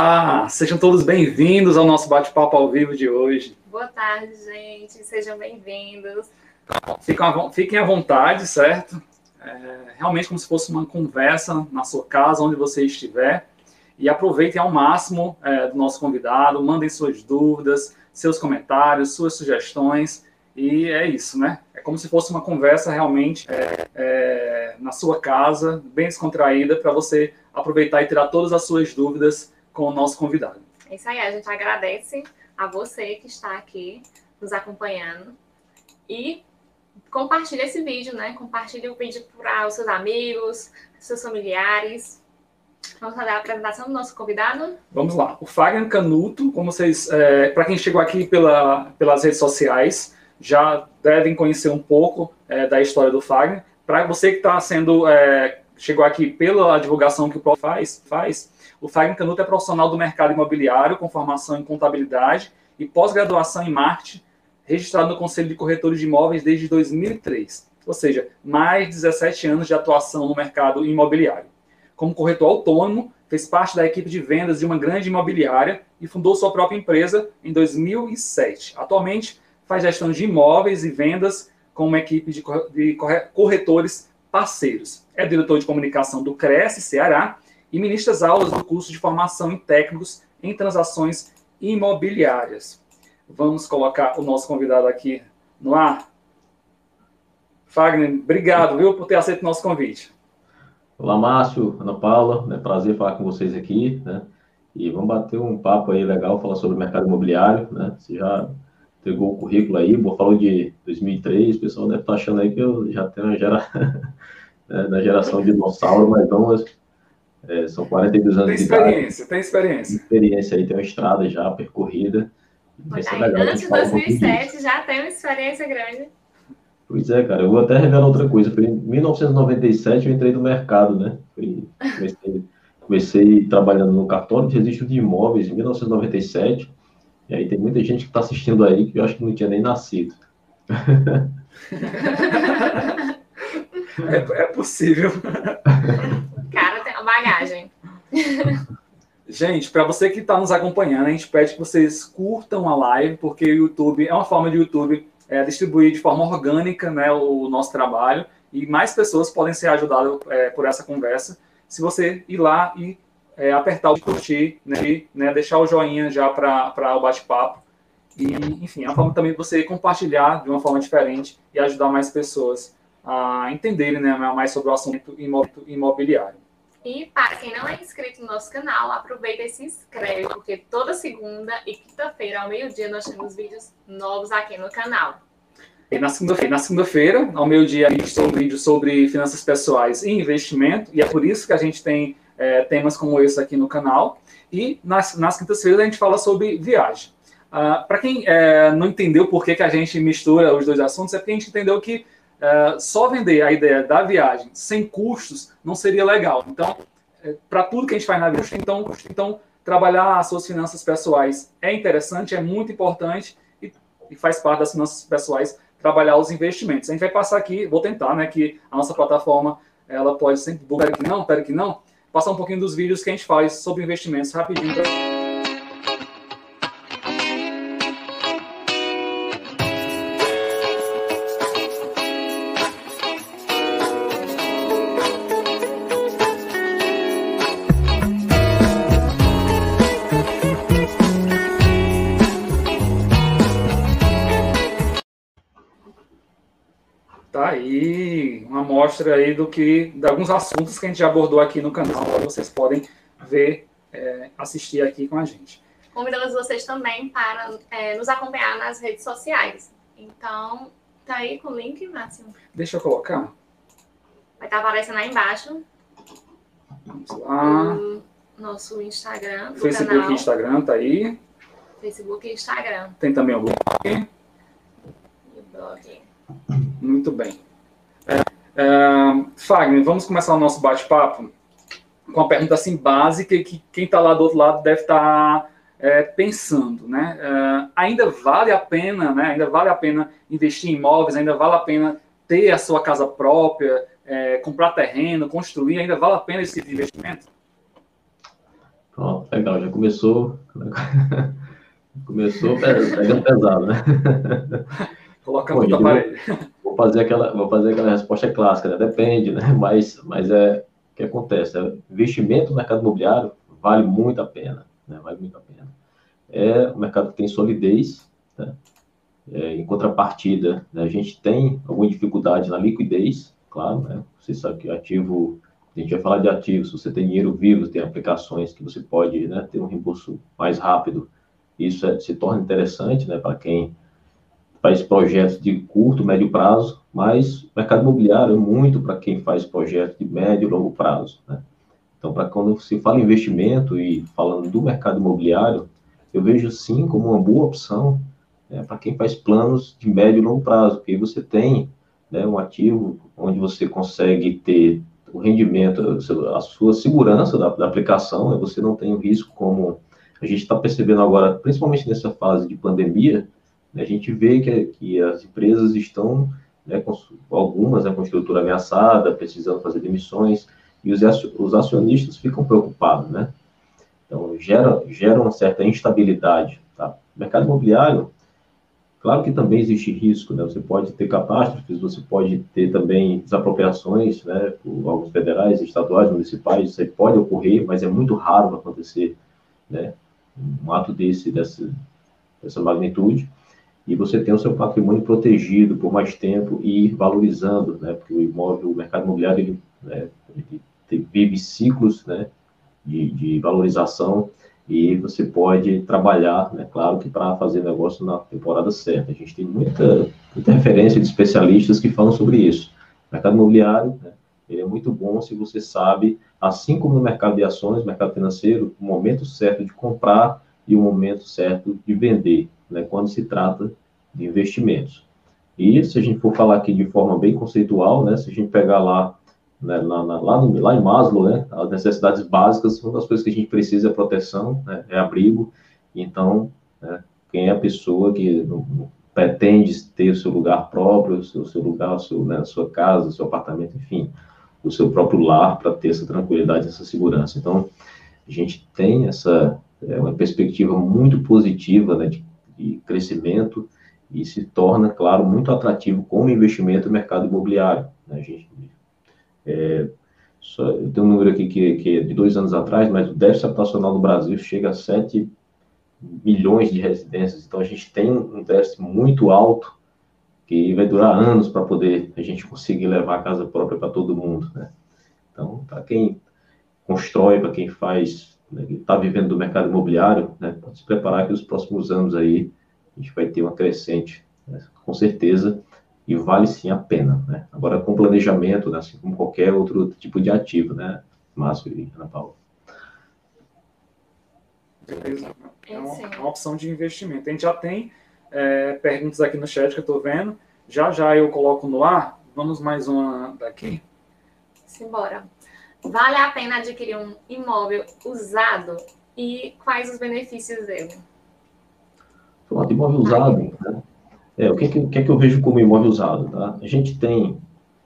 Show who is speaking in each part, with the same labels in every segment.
Speaker 1: Olá, sejam todos bem-vindos ao nosso bate-papo ao vivo de hoje.
Speaker 2: Boa tarde, gente, sejam bem-vindos.
Speaker 1: Fiquem à vontade, certo? É, realmente como se fosse uma conversa na sua casa, onde você estiver. E aproveitem ao máximo é, do nosso convidado, mandem suas dúvidas, seus comentários, suas sugestões. E é isso, né? É como se fosse uma conversa realmente é, é, na sua casa, bem descontraída, para você aproveitar e tirar todas as suas dúvidas com o nosso convidado.
Speaker 2: É isso aí, a gente agradece a você que está aqui nos acompanhando. E compartilhe esse vídeo, né? Compartilhe o vídeo para os seus amigos, seus familiares. Vamos fazer a apresentação do nosso convidado?
Speaker 1: Vamos lá. O Fagner Canuto, como vocês, é, para quem chegou aqui pela, pelas redes sociais, já devem conhecer um pouco é, da história do Fagner. Para você que está sendo é, chegou aqui pela divulgação que o Prof faz, faz o Fagner Canuto é profissional do mercado imobiliário com formação em contabilidade e pós-graduação em marketing, registrado no Conselho de Corretores de Imóveis desde 2003, ou seja, mais de 17 anos de atuação no mercado imobiliário. Como corretor autônomo, fez parte da equipe de vendas de uma grande imobiliária e fundou sua própria empresa em 2007. Atualmente, faz gestão de imóveis e vendas com uma equipe de corretores parceiros. É diretor de comunicação do Cresce Ceará e ministra as aulas do curso de formação em técnicos em transações imobiliárias. Vamos colocar o nosso convidado aqui no ar. Fagner, obrigado, viu, por ter aceito o nosso convite.
Speaker 3: Olá, Márcio, Ana Paula, é prazer falar com vocês aqui, né? E vamos bater um papo aí legal, falar sobre o mercado imobiliário, né? Você já entregou o currículo aí, falou de 2003, o pessoal deve estar achando aí que eu já tenho né, na geração de dinossauro, mas não, é, são 42 anos
Speaker 1: de idade. Tem experiência, tem experiência.
Speaker 3: Experiência aí, tem uma estrada já percorrida.
Speaker 2: Vai ser legal, antes de 2007 um já tem uma experiência grande.
Speaker 3: Pois é, cara, eu vou até revelar outra coisa. Foi em 1997 eu entrei no mercado, né? Comecei, comecei trabalhando no cartório de registro de imóveis em 1997. E aí tem muita gente que está assistindo aí que eu acho que não tinha nem nascido.
Speaker 1: é, é possível.
Speaker 2: Bagagem.
Speaker 1: Gente, para você que está nos acompanhando, a gente pede que vocês curtam a live, porque o YouTube é uma forma de YouTube é, distribuir de forma orgânica né, o nosso trabalho e mais pessoas podem ser ajudadas é, por essa conversa se você ir lá e é, apertar o curtir né, e né, deixar o joinha já para o bate-papo. E, enfim, é uma forma também de você compartilhar de uma forma diferente e ajudar mais pessoas a entenderem né, mais sobre o assunto imobiliário.
Speaker 2: E para quem não é inscrito no nosso canal, aproveita e se inscreve, porque toda segunda e quinta-feira, ao meio-dia, nós temos vídeos novos aqui no canal.
Speaker 1: E na segunda-feira, segunda ao meio-dia, a gente tem um vídeo sobre finanças pessoais e investimento, e é por isso que a gente tem é, temas como esse aqui no canal. E nas, nas quintas-feiras a gente fala sobre viagem. Uh, Para quem é, não entendeu por que, que a gente mistura os dois assuntos, é porque a gente entendeu que Uh, só vender a ideia da viagem sem custos não seria legal. Então, é, para tudo que a gente faz na vida, então, então trabalhar as suas finanças pessoais é interessante, é muito importante e, e, faz parte das finanças pessoais trabalhar os investimentos. A gente vai passar aqui, vou tentar, né, que a nossa plataforma ela pode sempre, espera que não, espera que não, passar um pouquinho dos vídeos que a gente faz sobre investimentos rapidinho. Amostra aí do que, de alguns assuntos que a gente já abordou aqui no canal, que vocês podem ver, é, assistir aqui com a gente.
Speaker 2: Convidamos vocês também para é, nos acompanhar nas redes sociais. Então, tá aí com o link, Máximo?
Speaker 1: Deixa eu colocar.
Speaker 2: Vai estar tá aparecendo aí embaixo.
Speaker 1: Vamos lá.
Speaker 2: O nosso Instagram.
Speaker 1: Facebook canal. e Instagram, tá aí.
Speaker 2: Facebook e Instagram.
Speaker 1: Tem também o blog.
Speaker 2: E o blog.
Speaker 1: Muito bem. Uh, Fagner, vamos começar o nosso bate-papo com uma pergunta assim básica que quem está lá do outro lado deve estar tá, é, pensando, né? Uh, ainda vale a pena, né? Ainda vale a pena investir em imóveis, ainda vale a pena ter a sua casa própria, é, comprar terreno, construir, ainda vale a pena esse tipo investimento?
Speaker 3: Ó, legal, já começou. começou pegando pesado, né?
Speaker 4: Coloca muito aparelho.
Speaker 3: Fazer aquela, vou fazer aquela resposta clássica, né? Depende, né? Mas, mas é o que acontece. É, investimento no mercado imobiliário vale muito a pena, né? Vale muito a pena. É um mercado que tem solidez, né? É, em contrapartida, né, a gente tem alguma dificuldade na liquidez, claro, né? Você sabe que ativo, a gente vai falar de ativos, você tem dinheiro vivo, tem aplicações que você pode né, ter um reembolso mais rápido. Isso é, se torna interessante né, para quem faz projetos de curto, médio prazo, mas o mercado imobiliário é muito para quem faz projetos de médio e longo prazo. Né? Então, para quando se fala em investimento e falando do mercado imobiliário, eu vejo sim como uma boa opção né, para quem faz planos de médio e longo prazo, porque você tem né, um ativo onde você consegue ter o rendimento, a sua segurança da, da aplicação, né, você não tem o risco como a gente está percebendo agora, principalmente nessa fase de pandemia, a gente vê que, que as empresas estão, né, com, algumas né, com estrutura ameaçada, precisando fazer demissões, e os, os acionistas ficam preocupados, né? Então, gera, gera uma certa instabilidade, tá? Mercado imobiliário, Claro que também existe risco, né? Você pode ter catástrofes, você pode ter também desapropriações, né? Por órgãos federais, estaduais, municipais, isso aí pode ocorrer, mas é muito raro acontecer, né? Um ato desse, dessa, dessa magnitude. E você tem o seu patrimônio protegido por mais tempo e valorizando, né? Porque o imóvel, o mercado imobiliário, ele, né? ele vive ciclos, né? De, de valorização e você pode trabalhar, né, claro que para fazer negócio na temporada certa. A gente tem muita, muita referência de especialistas que falam sobre isso. O mercado imobiliário, né, ele é muito bom se você sabe, assim como no mercado de ações, mercado financeiro, o momento certo de comprar e o momento certo de vender, né, quando se trata de investimentos. E se a gente for falar aqui de forma bem conceitual, né, se a gente pegar lá né, na, lá, no, lá em Maslow, né, as necessidades básicas, uma das coisas que a gente precisa é proteção, né, é abrigo. Então, né, quem é a pessoa que não, não pretende ter o seu lugar próprio, o seu, seu lugar, né, a sua casa, o seu apartamento, enfim, o seu próprio lar para ter essa tranquilidade, essa segurança. Então, a gente tem essa é, uma perspectiva muito positiva né, de, de crescimento e se torna, claro, muito atrativo como investimento no mercado imobiliário. Né? A gente é, só, eu tenho um número aqui que, que é de dois anos atrás, mas o déficit habitacional no Brasil chega a 7 milhões de residências. Então, a gente tem um déficit muito alto que vai durar anos para poder a gente conseguir levar a casa própria para todo mundo. Né? Então, para quem constrói, para quem faz, né, está vivendo do mercado imobiliário, né, pode se preparar que nos próximos anos aí a gente vai ter uma crescente, né, com certeza e vale sim a pena, né? Agora com planejamento, né, assim como qualquer outro tipo de ativo, né, Márcio e Ana Paula.
Speaker 4: Beleza. É uma, uma, opção de investimento. A gente já tem é, perguntas aqui no chat que eu estou vendo. Já já eu coloco no ar. Vamos mais uma daqui.
Speaker 2: Simbora. Vale a pena adquirir um imóvel usado e quais os benefícios dele?
Speaker 3: Pronto, imóvel usado, né? É, o que, que, que, é que eu vejo como imóvel usado? Tá? A gente tem,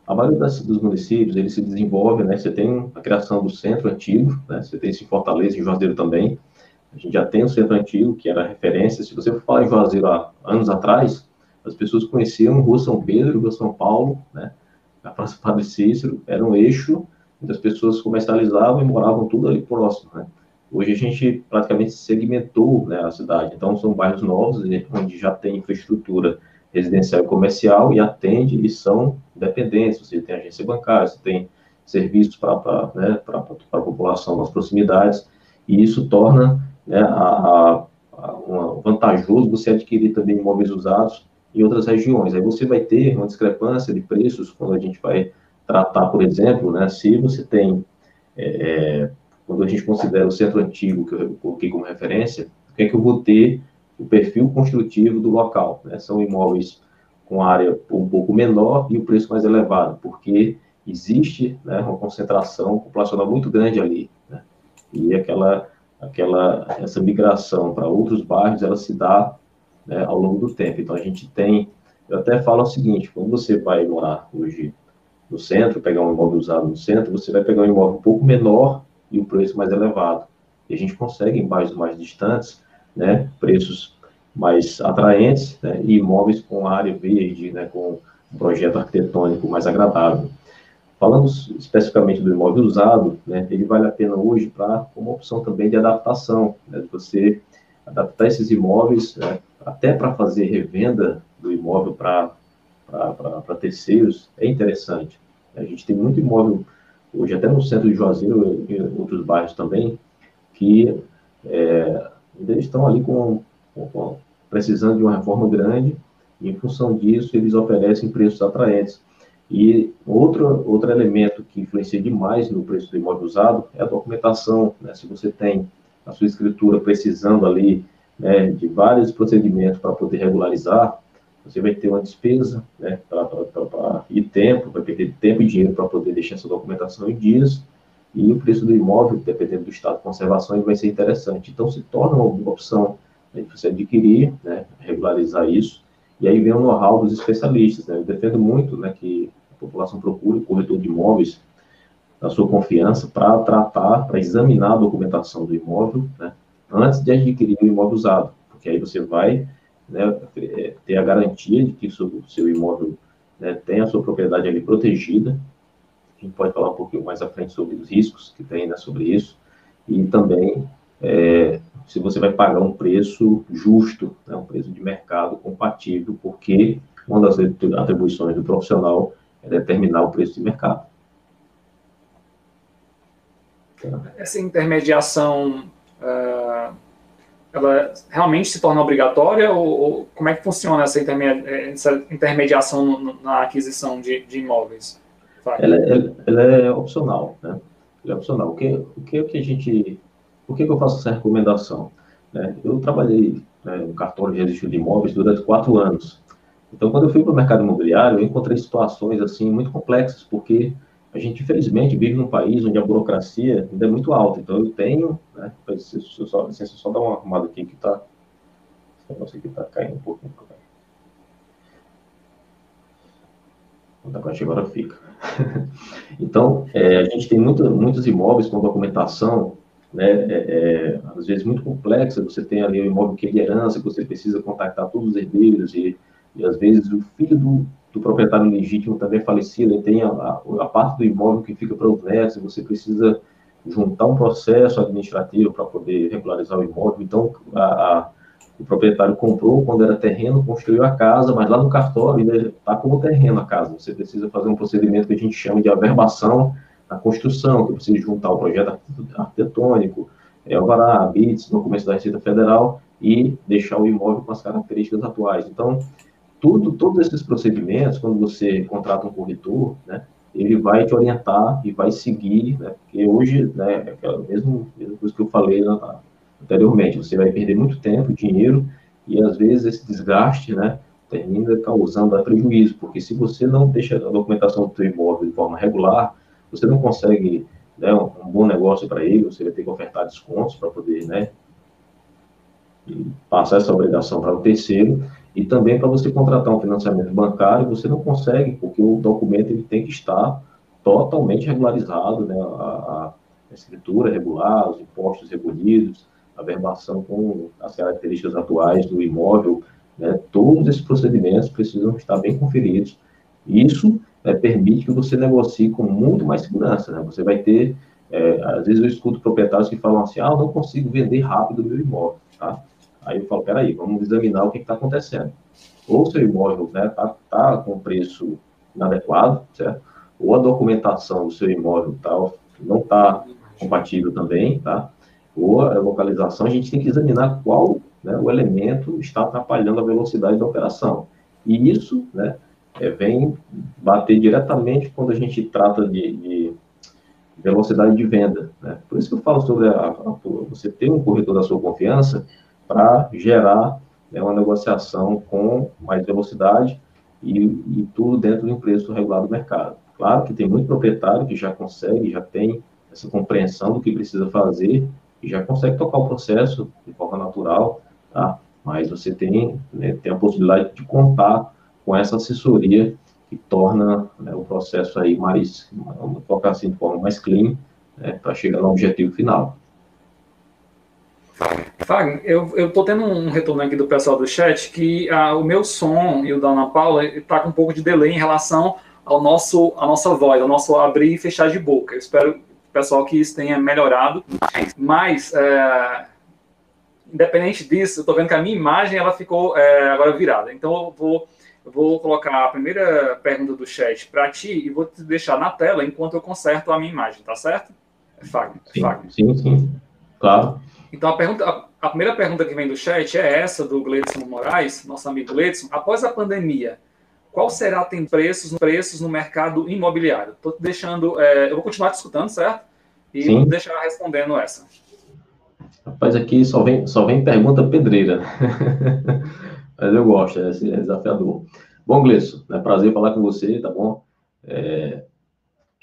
Speaker 3: a maioria das, dos municípios, ele se desenvolve, né? Você tem a criação do centro antigo, né? Você tem isso em Fortaleza, em Juazeiro também. A gente já tem o centro antigo, que era referência. Se você for falar em Juazeiro há anos atrás, as pessoas conheciam Rua São Pedro, Rua São Paulo, né? A Praça Padre Cícero, era um eixo onde as pessoas comercializavam e moravam tudo ali próximo, né? Hoje a gente praticamente segmentou né, a cidade, então são bairros novos, onde já tem infraestrutura residencial e comercial e atende e são independentes, você tem agência bancária, você tem serviços para né, a população nas proximidades, e isso torna né, a, a, uma, vantajoso você adquirir também imóveis usados em outras regiões. Aí você vai ter uma discrepância de preços quando a gente vai tratar, por exemplo, né, se você tem é, quando a gente considera o centro antigo, que eu coloquei como referência, o que é que eu vou ter o perfil construtivo do local? Né? São imóveis com área um pouco menor e o preço mais elevado, porque existe né, uma concentração populacional muito grande ali, né? e aquela, aquela, essa migração para outros bairros, ela se dá né, ao longo do tempo. Então, a gente tem, eu até falo o seguinte, quando você vai morar hoje no centro, pegar um imóvel usado no centro, você vai pegar um imóvel um pouco menor e o preço mais elevado. E a gente consegue, em bairros mais distantes, né, preços mais atraentes né, e imóveis com área verde, né, com um projeto arquitetônico mais agradável. Falando especificamente do imóvel usado, né, ele vale a pena hoje para uma opção também de adaptação, né, de você adaptar esses imóveis né, até para fazer revenda do imóvel para terceiros, é interessante. A gente tem muito imóvel hoje, até no centro de Juazeiro e outros bairros também, que é, ainda estão ali com, com, precisando de uma reforma grande, e em função disso eles oferecem preços atraentes. E outro, outro elemento que influencia demais no preço do imóvel usado é a documentação. Né? Se você tem a sua escritura precisando ali né, de vários procedimentos para poder regularizar, você vai ter uma despesa né, e tempo, vai perder tempo e dinheiro para poder deixar essa documentação em dias, e o preço do imóvel, dependendo do estado de conservação, vai ser interessante. Então, se torna uma opção né, de você adquirir, né, regularizar isso, e aí vem o know-how dos especialistas. Né? Eu defendo muito né, que a população procure o corretor de imóveis da sua confiança para tratar, para examinar a documentação do imóvel, né, antes de adquirir o imóvel usado, porque aí você vai né, ter a garantia de que o seu imóvel né, tem a sua propriedade ali protegida. A gente pode falar um pouquinho mais à frente sobre os riscos que tem né, sobre isso, e também é, se você vai pagar um preço justo, né, um preço de mercado compatível, porque uma das atribuições do profissional é determinar o preço de mercado.
Speaker 4: Essa intermediação, uh, ela realmente se torna obrigatória ou, ou como é que funciona essa, essa intermediação na aquisição de, de imóveis?
Speaker 3: Ela, ela, é, ela, é opcional, né? Ela é opcional. O que, o que, o que a gente por que, que eu faço essa recomendação? Eu trabalhei né, no cartório de registro de imóveis durante quatro anos. Então, quando eu fui para o mercado imobiliário, eu encontrei situações assim muito complexas, porque a gente, infelizmente, vive num país onde a burocracia ainda é muito alta. Então, eu tenho, né, se eu só, se só dar uma arrumada aqui que está, esse negócio aqui está caindo um pouquinho. Agora fica. então, é, a gente tem muito, muitos imóveis com documentação né, é, é, às vezes muito complexa, você tem ali o imóvel que é de herança, que você precisa contactar todos os herdeiros, e, e às vezes o filho do, do proprietário legítimo também é falecido, ele tem a, a, parte do imóvel que fica para os netos, você precisa juntar um processo administrativo para poder regularizar o imóvel, então a, a, o proprietário comprou quando era terreno, construiu a casa, mas lá no cartório ainda está como terreno a casa, você precisa fazer um procedimento que a gente chama de averbação, a construção, que precisa juntar o projeto arquitetônico, é, alvará, BITS, documento da Receita Federal e deixar o imóvel com as características atuais. Então, tudo, todos esses procedimentos, quando você contrata um corretor, né, ele vai te orientar e vai seguir, né, porque hoje, né, é aquela mesma, mesma coisa que eu falei anteriormente, você vai perder muito tempo, dinheiro, e às vezes esse desgaste, né, termina causando prejuízo, porque se você não deixa a documentação do seu imóvel de forma regular, você não consegue né, um, bom negócio para ele, você vai ter que ofertar descontos para poder né, passar essa obrigação para o terceiro, e também para você contratar um financiamento bancário, você não consegue, porque o documento ele tem que estar totalmente regularizado, né, a, a escritura regular, os impostos recolhidos, a verbação com as características atuais do imóvel, né, todos esses procedimentos precisam estar bem conferidos. Isso é, permite que você negocie com muito mais segurança. Né? Você vai ter, é, às vezes eu escuto proprietários que falam assim, ah, eu não consigo vender rápido o meu imóvel. Tá? Aí eu falo, peraí, vamos examinar o que está acontecendo. Ou seu imóvel está né, tá, tá com preço inadequado, certo? Ou a documentação do seu imóvel tá, não está compatível também, tá? Ou a localização, a gente tem que examinar qual né, o elemento está atrapalhando a velocidade da operação. E isso, né, é, vem bater diretamente quando a gente trata de, de velocidade de venda. Né? Por isso que eu falo sobre a, a, você ter um corretor da sua confiança para gerar né, uma negociação com mais velocidade e, e, tudo dentro do preço regulado do mercado. Claro que tem muito proprietário que já consegue, já tem essa compreensão do que precisa fazer e já consegue tocar o processo de forma natural, tá? Mas você tem, né, tem a possibilidade de contar com essa assessoria que torna né, o processo aí mais, vamos colocar assim, de forma mais clean, né, para chegar no objetivo final.
Speaker 4: Fagner, eu estou tendo um retorno aqui do pessoal do chat que ah, o meu som e o da Ana Paula está com um pouco de delay em relação ao nosso, à nossa voz, ao nosso abrir e fechar de boca. Eu espero, pessoal, que isso tenha melhorado. Mas, é, independente disso, eu estou vendo que a minha imagem ela ficou é, agora virada. Então, eu vou, eu vou colocar a primeira pergunta do chat para ti e vou te deixar na tela enquanto eu conserto a minha imagem, tá certo?
Speaker 3: É Fagner. Sim, Fagner. sim, sim. Claro.
Speaker 4: Então, a, pergunta, a, a, primeira pergunta que vem do chat é essa, do Gleidson Moraes, nosso amigo Gleidson. Após a pandemia, qual será tem preços, preços no mercado imobiliário? Estou deixando, é, eu vou continuar te escutando, certo? E Sim. vou deixar respondendo essa.
Speaker 3: Rapaz, aqui só vem, só vem pergunta pedreira. Mas eu gosto, é, é desafiador. Bom, Gleison, é prazer falar com você, tá bom? É,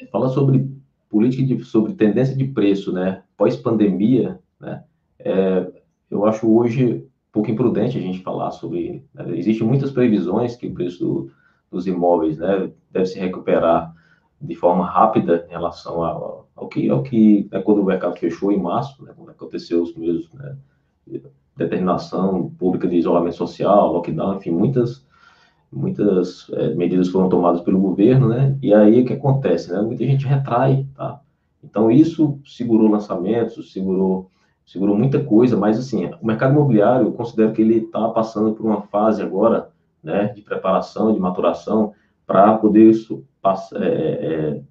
Speaker 3: fala sobre política de, sobre tendência de preço, né? Pós-pandemia, né? É, eu acho hoje um pouco imprudente a gente falar sobre. Né? Existem muitas previsões que o preço do, dos imóveis né, deve se recuperar de forma rápida em relação ao, ao que, ao que é quando o mercado fechou em março, né, quando aconteceu os primeiros né, determinação pública de isolamento social, lockdown, enfim, muitas muitas é, medidas foram tomadas pelo governo, né? E aí o que acontece, né? Muita gente retrai, tá? Então isso segurou lançamentos, segurou segurou muita coisa, mas assim, o mercado imobiliário, eu considero que ele está passando por uma fase agora, né, de preparação, de maturação, para poder é, é,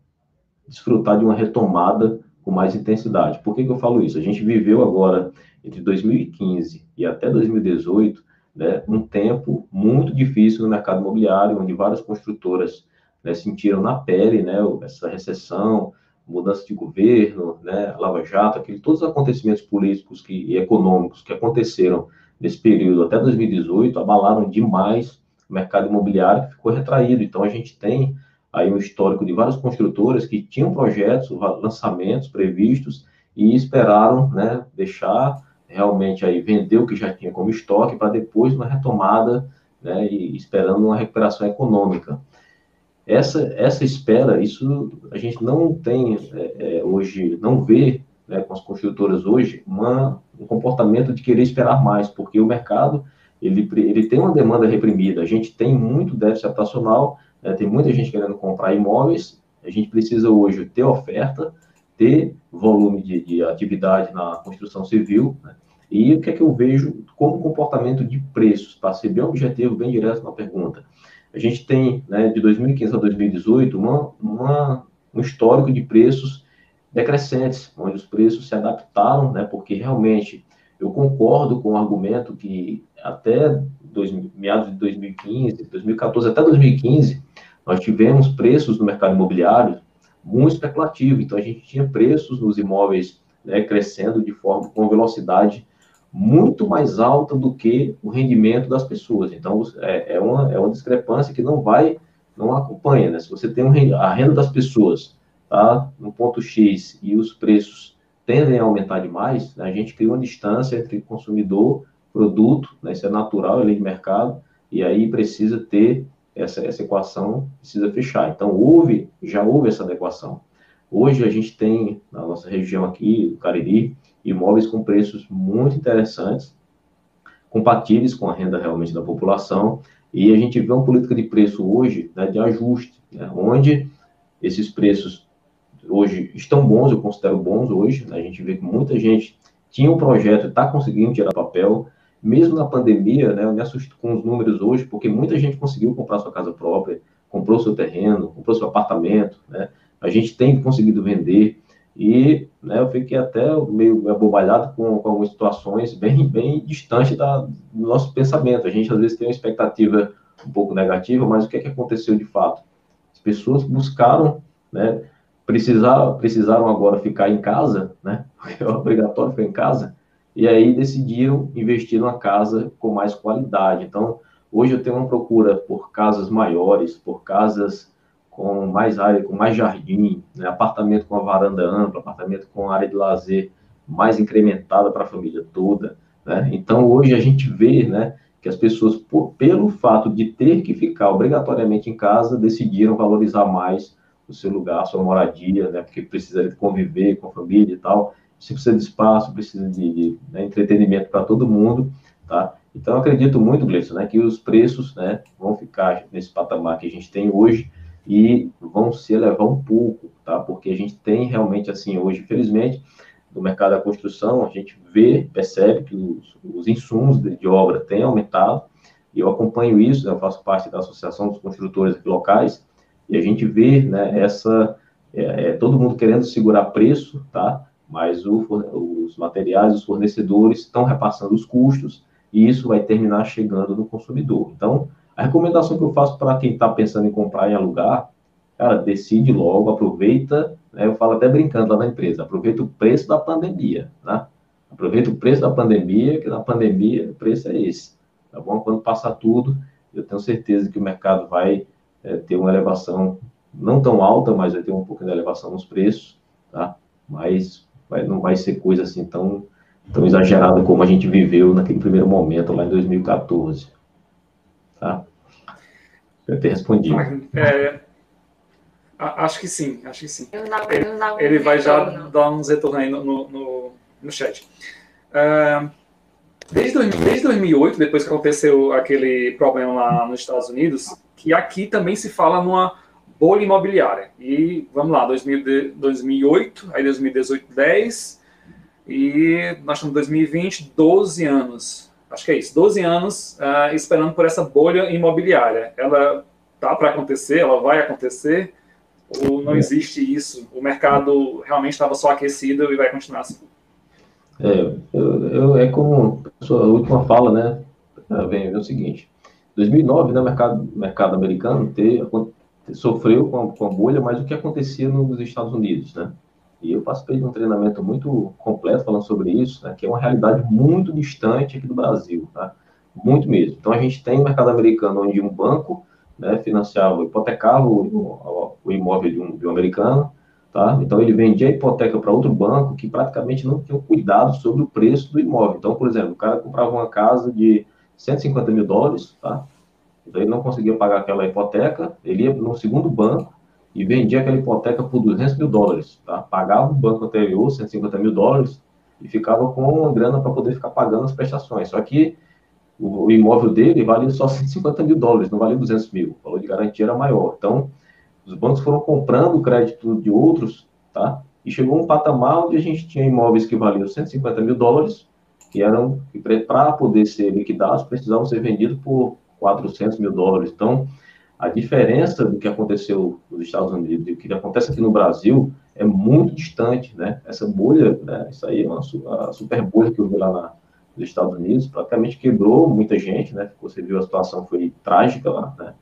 Speaker 3: desfrutar de uma retomada com mais intensidade. Por que, que eu falo isso? A gente viveu agora, entre 2015 e até 2018, né, um tempo muito difícil no mercado imobiliário, onde várias construtoras né, sentiram na pele né, essa recessão, mudança de governo, né, Lava Jato, aquele, todos os acontecimentos políticos que, e econômicos que aconteceram nesse período até 2018 abalaram demais o mercado imobiliário que ficou retraído. Então a gente tem aí um histórico de várias construtoras que tinham projetos, lançamentos previstos e esperaram, né, deixar realmente aí vender o que já tinha como estoque para depois uma retomada, né, e esperando uma recuperação econômica essa, essa espera, isso a gente não tem é, é, hoje, não vê né, com as construtoras hoje uma, um comportamento de querer esperar mais, porque o mercado ele, ele tem uma demanda reprimida, a gente tem muito déficit habitacional, né, tem muita gente querendo comprar imóveis, a gente precisa hoje ter oferta, ter volume de, de atividade na construção civil, né, e o que é que eu vejo como comportamento de preços, para ser bem objetivo, bem direto na pergunta a gente tem, né, de 2015 a 2018, uma, uma, um histórico de preços decrescentes, onde os preços se adaptaram, né, porque realmente eu concordo com o argumento que até dois, meados de 2015, 2014 até 2015, nós tivemos preços no mercado imobiliário muito especulativo, então a gente tinha preços nos imóveis né, crescendo de forma com velocidade muito mais alta do que o rendimento das pessoas. Então, é, é, uma, é uma discrepância que não vai, não acompanha, né? Se você tem um, a renda das pessoas tá, no ponto X e os preços tendem a aumentar demais, né, a gente cria uma distância entre consumidor, produto, né, isso é natural, é lei de mercado, e aí precisa ter essa, essa equação, precisa fechar. Então, houve, já houve essa adequação. Hoje a gente tem, na nossa região aqui, do Cariri, imóveis com preços muito interessantes, compatíveis com a renda realmente da população, e a gente vê uma política de preço hoje né, de ajuste, né, onde esses preços hoje estão bons, eu considero bons hoje, né, a gente vê que muita gente tinha um projeto está conseguindo tirar papel, mesmo na pandemia, né, eu me assusto com os números hoje, porque muita gente conseguiu comprar sua casa própria, comprou seu terreno, comprou seu apartamento, né, a gente tem conseguido vender, e né, eu fiquei até meio abobalhado com, com algumas situações bem, bem distantes da, do nosso pensamento. A gente às vezes tem uma expectativa um pouco negativa, mas o que, é que aconteceu de fato? As pessoas buscaram, né, precisar, precisaram agora ficar em casa, né, porque é obrigatório ficar em casa, e aí decidiram investir numa casa com mais qualidade. Então, hoje eu tenho uma procura por casas maiores, por casas com mais área, com mais jardim, né? apartamento com a varanda ampla, apartamento com área de lazer mais incrementada para a família toda. Né? Então, hoje a gente vê né, que as pessoas, por, pelo fato de ter que ficar obrigatoriamente em casa, decidiram valorizar mais o seu lugar, a sua moradia, né? porque precisa conviver com a família e tal. precisa de espaço, precisa de, de né, entretenimento para todo mundo, tá? Então, acredito muito, Gleison, né, que os preços né, vão ficar nesse patamar que a gente tem hoje e vão se elevar um pouco, tá? Porque a gente tem realmente, assim, hoje, infelizmente, no mercado da construção, a gente vê, percebe que os, os insumos de, de, obra têm aumentado, e eu acompanho isso, eu faço parte da Associação dos Construtores Locais, e a gente vê, né, essa, é, é, todo mundo querendo segurar preço, tá? Mas o, os materiais, os fornecedores estão repassando os custos, e isso vai terminar chegando no consumidor. Então, a recomendação que eu faço para quem está pensando em comprar e alugar, cara, decide logo, aproveita, né, eu falo até brincando lá na empresa, aproveita o preço da pandemia, né? Aproveita o preço da pandemia, que na pandemia o preço é esse, tá bom? Quando passar tudo, eu tenho certeza que o mercado vai é, ter uma elevação não tão alta, mas vai ter um pouco de elevação nos preços, tá? Mas vai, não vai ser coisa assim tão tão exagerada como a gente viveu naquele primeiro momento, lá em 2014. Tá? Eu ter respondido.
Speaker 4: É, acho que sim, acho que sim. Ele, ele vai já dar uns retornos aí no, no, no chat. Uh, desde, desde 2008, depois que aconteceu aquele problema lá nos Estados Unidos, que aqui também se fala numa bolha imobiliária. E vamos lá, 2000, 2008, aí 2018, 10, e nós estamos em 2020, 12 anos. Acho que é isso, 12 anos uh, esperando por essa bolha imobiliária. Ela tá para acontecer, ela vai acontecer, ou não existe isso? O mercado realmente estava só aquecido e vai continuar assim?
Speaker 3: É, eu, eu, é como a sua última fala, né? É, vem, vem o seguinte: 2009, né, o mercado, mercado americano ter, sofreu com a, com a bolha, mas o que acontecia nos Estados Unidos, né? E eu participei de um treinamento muito completo falando sobre isso, né, que é uma realidade muito distante aqui do Brasil, tá? muito mesmo. Então, a gente tem mercado americano onde um banco né, financiava, hipotecava o, o imóvel de um, de um, americano, tá? então ele vendia a hipoteca para outro banco que praticamente não tinha cuidado sobre o preço do imóvel. Então, por exemplo, o cara comprava uma casa de 150 mil dólares, tá? então ele não conseguia pagar aquela hipoteca, ele ia no segundo banco, e vendia aquela hipoteca por 200 mil dólares, tá? Pagava o banco anterior 150 mil dólares e ficava com uma grana para poder ficar pagando as prestações. Só que o, imóvel dele valia só 150 mil dólares, não valia 200 mil. O valor de garantia era maior. Então, os bancos foram comprando crédito de outros, tá? E chegou um patamar onde a gente tinha imóveis que valiam 150 mil dólares, que eram, para poder ser liquidados, precisavam ser vendidos por 400 mil dólares. Então, a diferença do que aconteceu nos Estados Unidos e o que acontece aqui no Brasil é muito distante, né? Essa bolha, né? Isso aí é uma super bolha que houve lá na, nos Estados Unidos, praticamente quebrou muita gente, né? Você viu a situação foi trágica lá, né?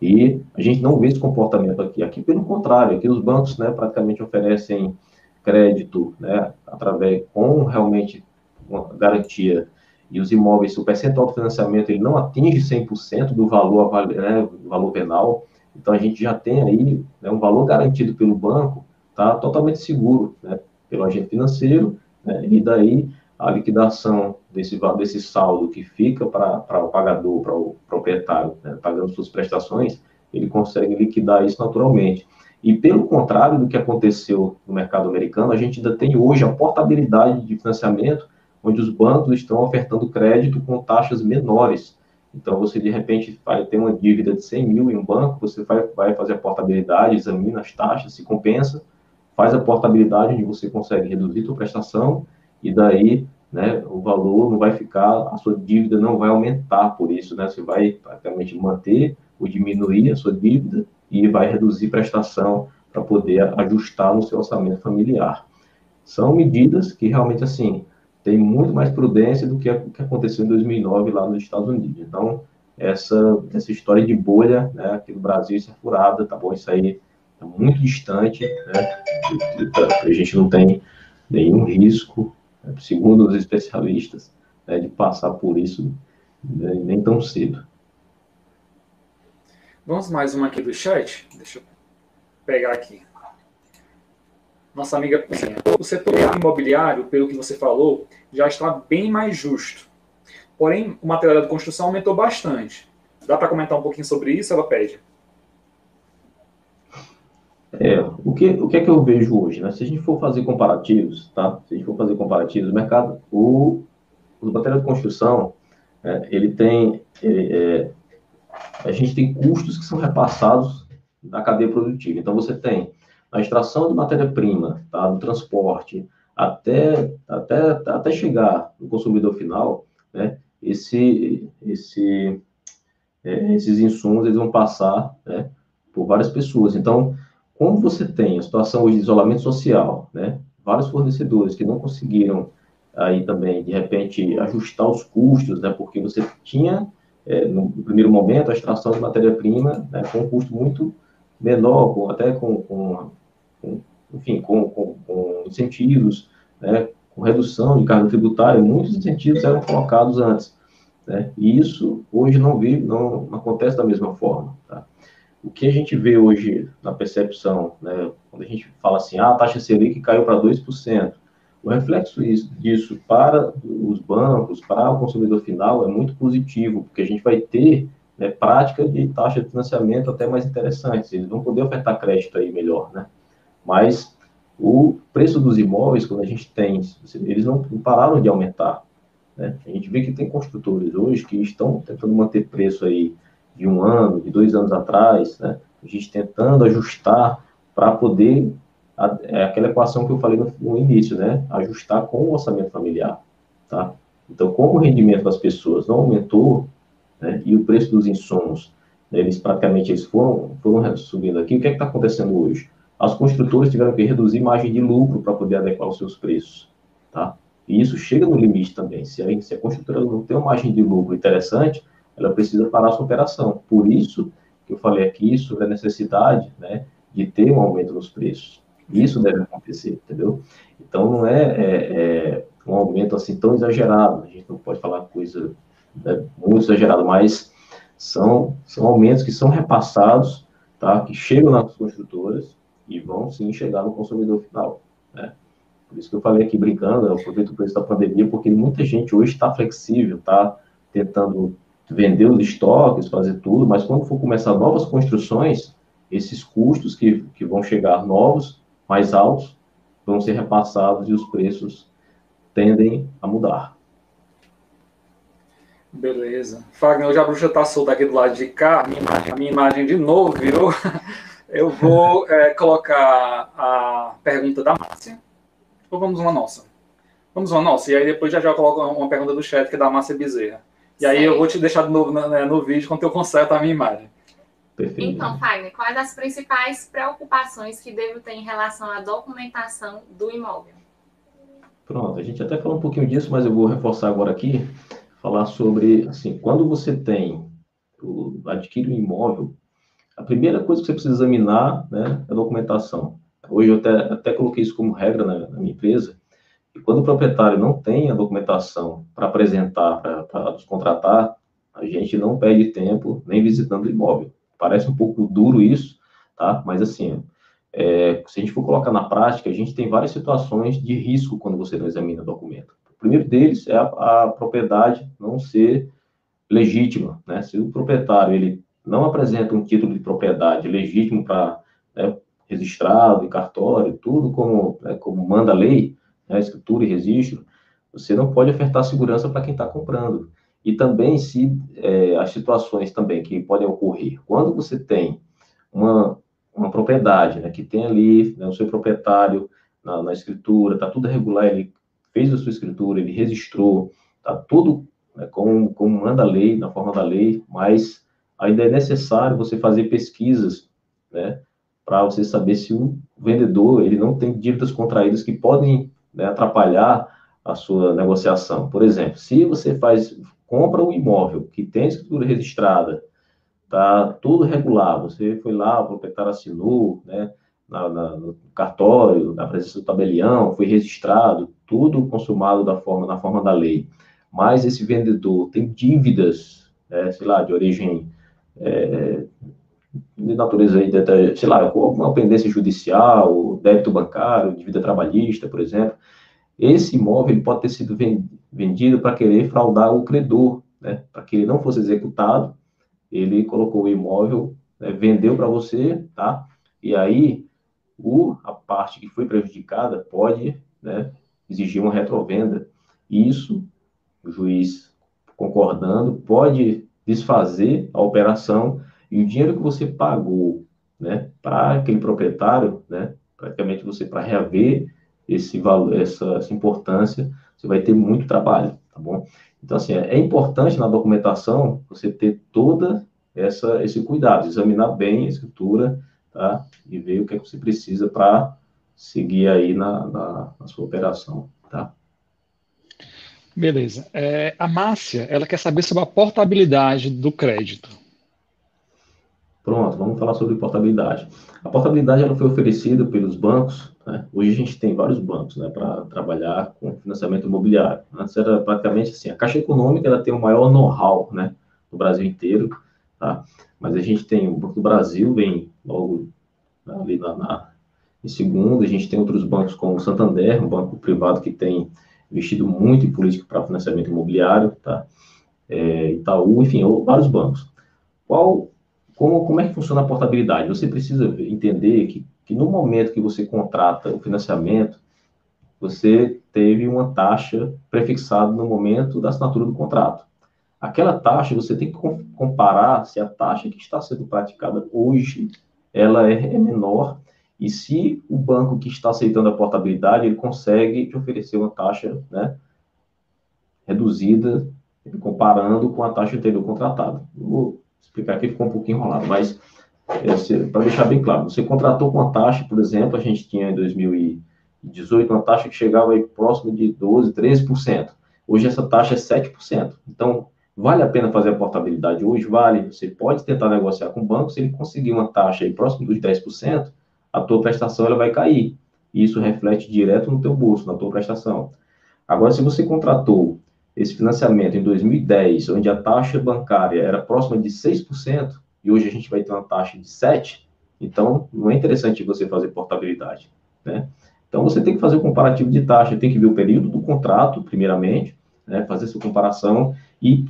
Speaker 3: E a gente não vê esse comportamento aqui. Aqui, pelo contrário, aqui os bancos, né, praticamente oferecem crédito, né, através com realmente uma garantia e os imóveis, o percentual do financiamento ele não atinge 100% do valor, né, valor penal, então a gente já tem aí né, um valor garantido pelo banco, tá totalmente seguro, né, pelo agente financeiro, né, e daí a liquidação desse, desse saldo que fica para o pagador, para o proprietário, né, pagando suas prestações, ele consegue liquidar isso naturalmente. E pelo contrário do que aconteceu no mercado americano, a gente ainda tem hoje a portabilidade de financiamento onde os bancos estão ofertando crédito com taxas menores. Então, você de repente vai ter uma dívida de 100 mil em um banco, você vai, vai fazer a portabilidade, examina as taxas, se compensa, faz a portabilidade onde você consegue reduzir sua prestação e daí né, o valor não vai ficar, a sua dívida não vai aumentar por isso, né? Você vai praticamente manter ou diminuir a sua dívida e vai reduzir prestação para poder ajustar no seu orçamento familiar. São medidas que realmente assim tem muito mais prudência do que o que aconteceu em 2009 lá nos Estados Unidos. Então, essa, essa história de bolha né, aqui no Brasil, isso é furada, tá bom? Isso aí é muito distante, né? A gente não tem nenhum risco, né, segundo os especialistas, né, de passar por isso né, nem tão cedo.
Speaker 4: Vamos mais uma aqui do chat. Deixa eu pegar aqui nossa amiga, o setor imobiliário, pelo que você falou, já está bem mais justo. Porém, o material de construção aumentou bastante. Dá para comentar um pouquinho sobre isso? Ela pede.
Speaker 3: É, o que, o que é que eu vejo hoje, né? Se a gente for fazer comparativos, tá? Se a gente for fazer comparativos, o mercado, o, os materiais de construção, é, ele tem, ele, é, a gente tem custos que são repassados da cadeia produtiva. Então, você tem a extração de matéria-prima, tá? Do transporte, até, até, até chegar no consumidor final, né? Esse, esse, é, esses insumos, eles vão passar, né? Por várias pessoas. Então, como você tem a situação hoje de isolamento social, né? Vários fornecedores que não conseguiram aí também, de repente, ajustar os custos, né? Porque você tinha, é, no primeiro momento, a extração de matéria-prima né, com um custo muito menor, com, até com, com, com enfim, com, com, com, incentivos, né? Com redução de carga tributária, muitos incentivos eram colocados antes, né? E isso hoje não vive, não, não acontece da mesma forma, tá? o que a gente vê hoje na percepção, né, quando a gente fala assim, ah, a taxa Selic caiu para 2%, o reflexo disso para os bancos, para o consumidor final, é muito positivo, porque a gente vai ter né, prática de taxa de financiamento até mais interessantes, eles vão poder ofertar crédito aí melhor, né? Mas o preço dos imóveis, quando a gente tem, eles não pararam de aumentar, né? A gente vê que tem construtores hoje que estão tentando manter preço aí de um ano, de dois anos atrás, né? A gente tentando ajustar para poder é aquela equação que eu falei no, no, início, né? Ajustar com o orçamento familiar, tá? Então, como o rendimento das pessoas não aumentou, né? E o preço dos insumos, né, eles praticamente eles foram, foram subindo aqui. O que é está acontecendo hoje? As construtoras tiveram que reduzir margem de lucro para poder adequar os seus preços, tá? E isso chega no limite também. Se a, se a construtora não tem uma margem de lucro interessante, ela precisa parar sua operação. Por isso que eu falei aqui sobre a necessidade né, de ter um aumento nos preços. Isso deve acontecer, entendeu? Então, não é, é, é um aumento assim tão exagerado, a gente não pode falar coisa né, muito exagerada, mas são, são aumentos que são repassados, tá, que chegam nas construtoras e vão sim chegar no consumidor final. Né? Por isso que eu falei aqui brincando, eu aproveito o preço da pandemia, porque muita gente hoje está flexível, está tentando vender os estoques, fazer tudo, mas quando for começar novas construções, esses custos que, que vão chegar novos, mais altos, vão ser repassados e os preços tendem a mudar.
Speaker 4: Beleza. Fagner, hoje a bruxa está solta aqui do lado de cá, a minha imagem de novo virou. Eu vou é, colocar a pergunta da Márcia, ou vamos uma nossa? Vamos uma nossa, e aí depois já já coloco uma pergunta do chat que é da Márcia Bezerra. E aí eu vou te deixar de novo no, né, no vídeo quando eu conserto a minha imagem.
Speaker 2: Perfeito. Então, Fagner, quais as principais preocupações que devo ter em relação à documentação do imóvel?
Speaker 3: Pronto, a gente até falou um pouquinho disso, mas eu vou reforçar agora aqui, falar sobre, assim, quando você tem, o, adquire um imóvel, a primeira coisa que você precisa examinar, né, é a documentação. Hoje eu até, até coloquei isso como regra na, na minha empresa, e quando o proprietário não tem a documentação para apresentar, para nos contratar, a gente não perde tempo nem visitando o imóvel. Parece um pouco duro isso, tá? Mas assim, é, se a gente for colocar na prática, a gente tem várias situações de risco quando você não examina o documento. O primeiro deles é a, a propriedade não ser legítima, né? Se o proprietário ele não apresenta um título de propriedade legítimo para né, registrado em cartório, tudo como, né, como manda a lei, né, escritura e registro, você não pode ofertar segurança para quem está comprando. E também se é, as situações também que podem ocorrer, quando você tem uma, uma propriedade, né, que tem ali né, o seu proprietário na, na escritura, está tudo regular, ele fez a sua escritura, ele registrou, está tudo né, como, como manda a lei, na forma da lei, mas ainda é necessário você fazer pesquisas, né, para você saber se o vendedor ele não tem dívidas contraídas que podem né, atrapalhar a sua negociação. Por exemplo, se você faz compra um imóvel que tem escritura registrada, tá tudo regular, você foi lá, o proprietário assinou, né, na, na, no cartório, na presença do tabelião, foi registrado, tudo consumado da forma, na forma da lei. Mas esse vendedor tem dívidas, né, sei lá, de origem é, de natureza, aí, sei lá, uma pendência judicial, débito bancário, dívida trabalhista, por exemplo, esse imóvel pode ter sido vendido para querer fraudar o credor, né? Para que ele não fosse executado, ele colocou o imóvel, né? vendeu para você, tá? E aí o, a parte que foi prejudicada pode né, exigir uma retrovenda. Isso, o juiz concordando, pode desfazer a operação e o dinheiro que você pagou né, para aquele proprietário, né, praticamente você para reaver esse valor, essa, essa, importância, você vai ter muito trabalho, tá bom? Então, assim, é, é importante na documentação você ter toda essa, esse cuidado, examinar bem a escritura, tá? E ver o que, é que você precisa para seguir aí na, na, na, sua operação, tá?
Speaker 1: Beleza. É, a Márcia, ela quer saber sobre a portabilidade do crédito.
Speaker 3: Pronto, vamos falar sobre portabilidade. A portabilidade ela foi oferecida pelos bancos. Né? Hoje a gente tem vários bancos né, para trabalhar com financiamento imobiliário. Antes era praticamente assim, a Caixa Econômica ela tem o maior know-how né, no Brasil inteiro, tá? mas a gente tem o Banco do Brasil, vem logo ali na, na, em segundo, a gente tem outros bancos como o Santander, um banco privado que tem investido muito em política para financiamento imobiliário, tá? É, Itaú, enfim, vários bancos. Qual como, como é que funciona a portabilidade? Você precisa entender que, que no momento que você contrata o financiamento, você teve uma taxa prefixada no momento da assinatura do contrato. Aquela taxa, você tem que comparar se a taxa que está sendo praticada hoje, ela é, é menor e se o banco que está aceitando a portabilidade, ele consegue te oferecer uma taxa né, reduzida, comparando com a taxa anterior contratada. Vou explicar aqui, ficou um pouquinho enrolado, mas é, para deixar bem claro, você contratou com a taxa, por exemplo, a gente tinha em 2018 uma taxa que chegava aí próximo de 12%, 13%. Hoje essa taxa é 7%. Então, vale a pena fazer a portabilidade hoje? Vale. Você pode tentar negociar com o banco, se ele conseguir uma taxa aí próximo dos 10%, a tua prestação ela vai cair. E isso reflete direto no teu bolso, na tua prestação. Agora, se você contratou esse financiamento em 2010, onde a taxa bancária era próxima de 6%, e hoje a gente vai ter uma taxa de 7%, então não é interessante você fazer portabilidade, né? Então você tem que fazer o comparativo de taxa, tem que ver o período do contrato, primeiramente, né, fazer essa comparação e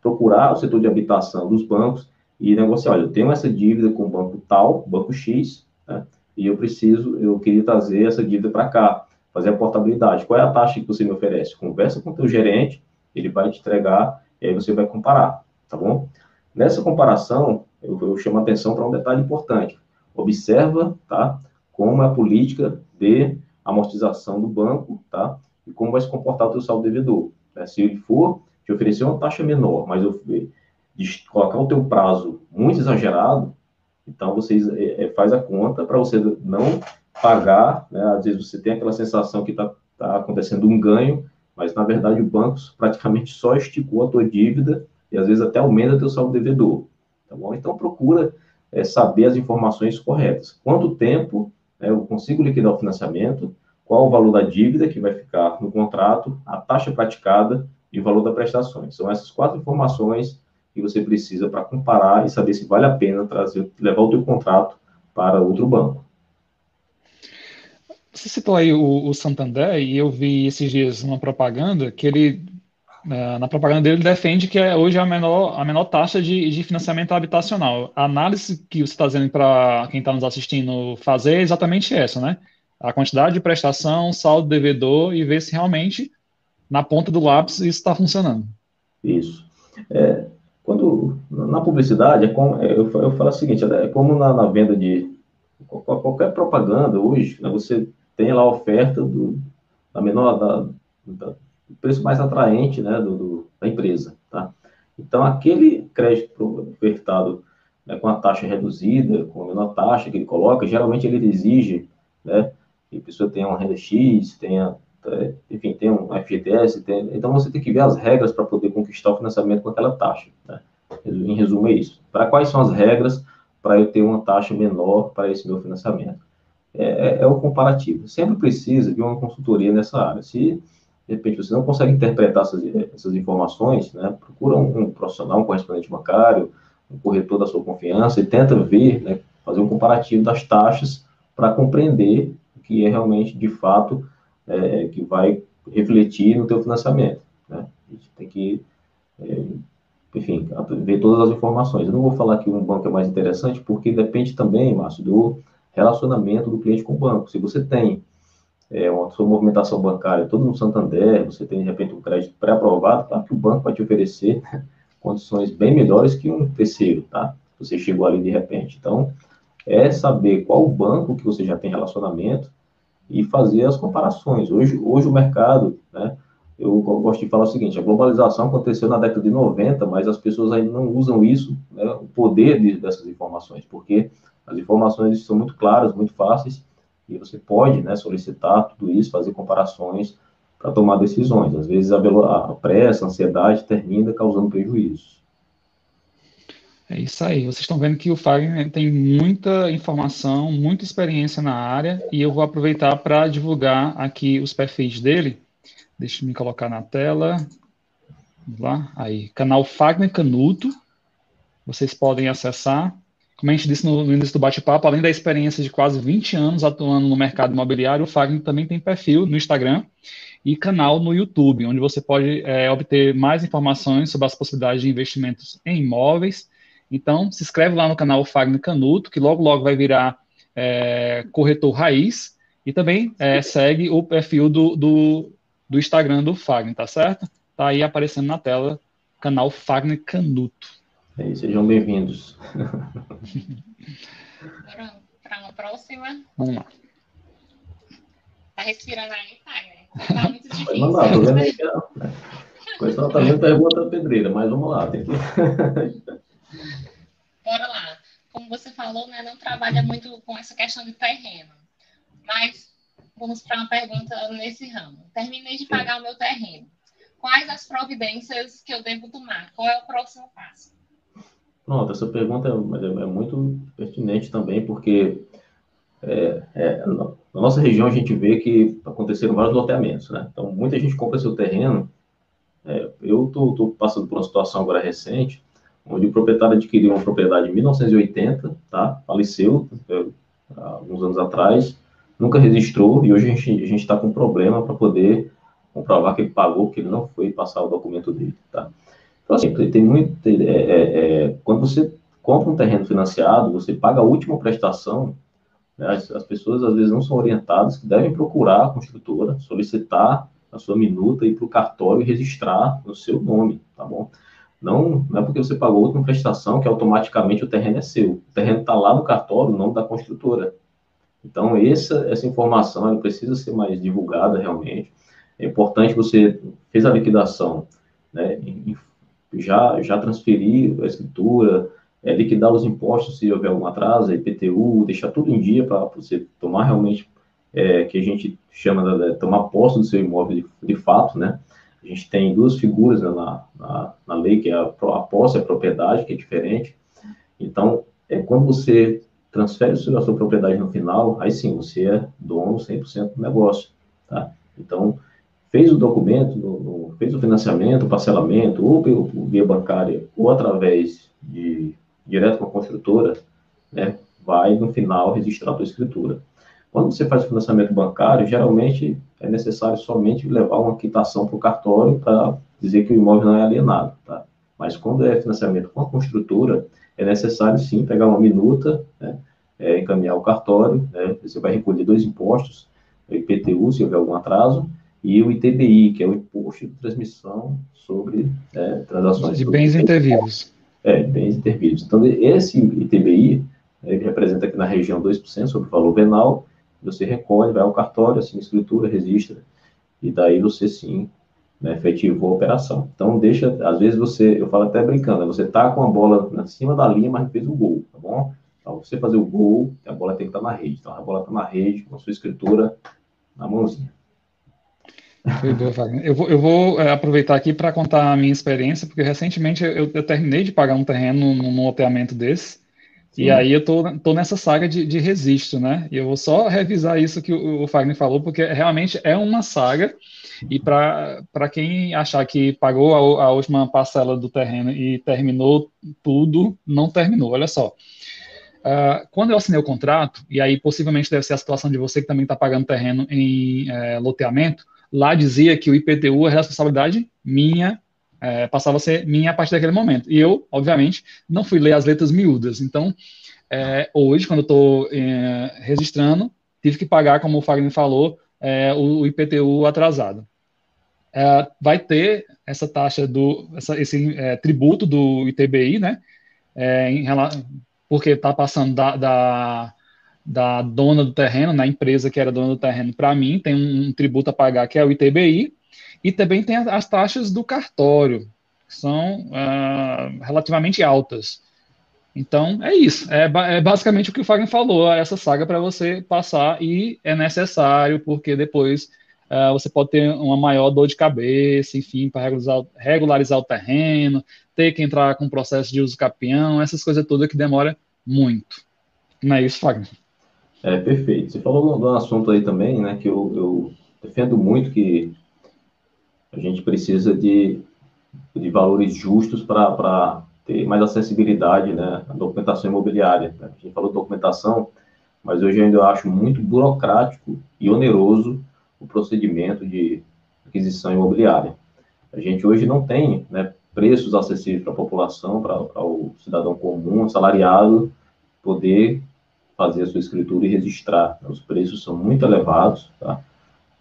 Speaker 3: procurar o setor de habitação dos bancos e negociar, olha, eu tenho essa dívida com o banco tal, banco X, né, e eu preciso, eu queria trazer essa dívida para cá fazer a portabilidade. Qual é a taxa que você me oferece? Conversa com o teu gerente, ele vai te entregar e aí você vai comparar, tá bom? Nessa comparação, eu, eu chamo a atenção para um detalhe importante. Observa, tá? Como é a política de amortização do banco, tá? E como vai se comportar o teu saldo devedor. Né? Se ele for te oferecer uma taxa menor, mas eu, colocar o teu prazo muito exagerado, então você é, é faz a conta para você não pagar, né? às vezes você tem aquela sensação que está tá acontecendo um ganho, mas na verdade o banco praticamente só esticou a tua dívida e às vezes até aumenta teu saldo devedor, tá bom? Então procura é, saber as informações corretas. Quanto tempo né, eu consigo liquidar o financiamento, qual o valor da dívida que vai ficar no contrato, a taxa praticada e o valor das prestações. São essas quatro informações que você precisa para comparar e saber se vale a pena trazer, levar o teu contrato para outro banco.
Speaker 1: Você citou aí o, o, Santander e eu vi esses dias uma propaganda que ele, é, na propaganda dele, defende que é hoje a menor, a menor taxa de, de financiamento habitacional. A análise que você está dizendo para quem está nos assistindo fazer é exatamente essa, né? A quantidade de prestação, saldo devedor e ver se realmente na ponta do lápis isso está funcionando.
Speaker 3: Isso. É, quando na publicidade, é como, eu, eu falo o seguinte, é como na, na venda de qualquer propaganda hoje, né, você tem lá a oferta do, da menor, da, da, preço mais atraente, né, do, do, da empresa, tá? Então, aquele crédito ofertado né, com a taxa reduzida, com a menor taxa que ele coloca, geralmente ele exige, né, que a pessoa tenha uma renda X, tenha, enfim, tenha um FGTS, tenha, então você tem que ver as regras para poder conquistar o financiamento com aquela taxa, né? Em resumo, é isso. Para quais são as regras para eu ter uma taxa menor para esse meu financiamento? É, é, é, o comparativo. Sempre precisa de uma consultoria nessa área. Se, de repente, você não consegue interpretar essas, essas informações, né, procura um, um, profissional, um correspondente bancário, um corretor da sua confiança e tenta ver, né, fazer um comparativo das taxas para compreender o que é realmente, de fato, é, que vai refletir no teu financiamento. Né? A gente tem que, é, enfim, ver todas as informações. Eu não vou falar que um banco é mais interessante, porque depende também, Márcio, do relacionamento do cliente com o banco. Se você tem é, uma sua movimentação bancária todo no Santander, você tem de repente um crédito pré-aprovado, tá? que o banco vai te oferecer condições bem melhores que um terceiro, tá? Você chegou ali de repente. Então, é saber qual banco que você já tem relacionamento e fazer as comparações. Hoje, hoje o mercado, né? Eu gosto de falar o seguinte: a globalização aconteceu na década de 90, mas as pessoas ainda não usam isso, né, o poder de, dessas informações, porque as informações são muito claras, muito fáceis, e você pode né, solicitar tudo isso, fazer comparações para tomar decisões. Às vezes a, a pressa, a ansiedade termina causando prejuízos.
Speaker 1: É isso aí. Vocês estão vendo que o Fagner tem muita informação, muita experiência na área, e eu vou aproveitar para divulgar aqui os perfis dele. Deixa eu me colocar na tela. Vamos lá. Aí, canal Fagner Canuto. Vocês podem acessar. Como a gente disse no, início do bate-papo, além da experiência de quase 20 anos atuando no mercado imobiliário, o Fagner também tem perfil no Instagram e canal no YouTube, onde você pode é, obter mais informações sobre as possibilidades de investimentos em imóveis. Então, se inscreve lá no canal Fagner Canuto, que logo, logo vai virar é, corretor raiz. E também é, segue o perfil do, do, do, Instagram do Fagner, tá certo? Tá aí aparecendo na tela, canal Fagner Canuto.
Speaker 3: É, sejam bem-vindos.
Speaker 2: Para uma próxima.
Speaker 1: Vamos lá.
Speaker 2: Tá respirando aí, Fagner? Tá muito difícil.
Speaker 3: Vamos lá, tô vendo aí que a... questão tá vendo pergunta pedreira, mas vamos lá, tem que...
Speaker 2: Bora lá. Como você falou, né, não trabalha muito com essa questão de terreno. Mas vamos para uma pergunta nesse ramo. Terminei de pagar o meu terreno. Quais as providências que eu devo tomar? Qual é o próximo passo?
Speaker 3: Pronto, essa pergunta é, é muito pertinente também, porque é, é, na nossa região a gente vê que aconteceram vários loteamentos, né? Então, muita gente compra seu terreno. É, eu estou passando por uma situação agora recente, onde o proprietário adquiriu uma propriedade em 1980, tá? Faleceu é, alguns anos atrás, nunca registrou e hoje a gente está com problema para poder comprovar que ele pagou, que ele não foi passar o documento dele, tá? Então, assim, tem muito. É, é, é, quando você compra um terreno financiado, você paga a última prestação. Né, as, as, pessoas às vezes não são orientadas que devem procurar a construtora, solicitar a sua minuta e para o cartório registrar no seu nome, tá bom? Não, não é porque você pagou outra prestação que automaticamente o terreno é seu. O terreno está lá no cartório, o nome da construtora. Então, essa, essa informação ela precisa ser mais divulgada realmente. É importante você fez a liquidação, né, já, já transferir a escritura, é, liquidar os impostos se houver algum atraso, IPTU, deixar tudo em dia para você tomar realmente, é, que a gente chama de, de tomar posse do seu imóvel de, de, fato, né? A gente tem duas figuras né, na, na, na, lei, que é a, a posse e a propriedade, que é diferente. Então, é quando você transfere a sua propriedade no final, aí sim, você é dono 100% do negócio, tá? Então, fez o documento, no, no, fez o financiamento, o parcelamento, ou pelo via bancária, ou através de direto com a construtora, né, vai no final registrar a tua escritura. Quando você faz o financiamento bancário, geralmente é necessário somente levar uma quitação para o cartório para dizer que o imóvel não é alienado, tá? Mas quando é financiamento com a construtora, é necessário sim pegar uma minuta, né, é, encaminhar o cartório, né, você vai recolher dois impostos, o IPTU, se houver algum atraso, e o ITBI, que é o Imposto de Transmissão sobre é, Transações...
Speaker 1: De bens intervivos.
Speaker 3: É, bens intervivos. Então, esse ITBI, ele representa aqui na região 2% sobre o valor venal, você recolhe, vai ao cartório, assina escritura, registra, e daí você sim né, efetivou a operação. Então, deixa, às vezes você, eu falo até brincando, né, você tá com a bola na cima da linha, mas fez o gol, tá bom? Então, você fazer o gol, a bola tem que estar na rede. Então, a bola está na rede, com a sua escritura na mãozinha.
Speaker 1: Eu vou, eu vou é, aproveitar aqui para contar a minha experiência, porque recentemente eu, eu terminei de pagar um terreno num, loteamento desse. E aí eu tô, tô nessa saga de, de registro, né? E eu vou só revisar isso que o, o Fagner falou, porque realmente é uma saga, e para quem achar que pagou a, a última parcela do terreno e terminou tudo, não terminou, olha só. Uh, quando eu assinei o contrato, e aí possivelmente deve ser a situação de você que também está pagando terreno em é, loteamento, lá dizia que o IPTU é responsabilidade minha, é, passava a ser minha a partir daquele momento. E eu, obviamente, não fui ler as letras miúdas. Então, é, hoje, quando eu estou é, registrando, tive que pagar, como o Fagner falou, é, o, o, IPTU atrasado. É, vai ter essa taxa do, essa, esse é, tributo do ITBI, né? Em, porque está passando da, da, da, dona do terreno, na empresa que era dona do terreno, para mim, tem um, um, tributo a pagar que é o ITBI, e também tem as, as taxas do cartório, que são uh, relativamente altas. Então, é isso. É, é, basicamente o que o Fagner falou, essa saga para você passar e é necessário, porque depois uh, você pode ter uma maior dor de cabeça, enfim, para regularizar, regularizar, o terreno, ter que entrar com processo de uso capião, essas coisas todas que demora muito. Não é isso, Fagner?
Speaker 3: É, perfeito. Você falou de um assunto aí também, né, que eu, eu defendo muito que a gente precisa de, de valores justos para ter mais acessibilidade né, à documentação imobiliária. Né? A gente falou documentação, mas hoje ainda eu acho muito burocrático e oneroso o procedimento de aquisição imobiliária. A gente hoje não tem né, preços acessíveis para a população, para o cidadão comum, assalariado, poder fazer a sua escritura e registrar. Os preços são muito elevados, tá?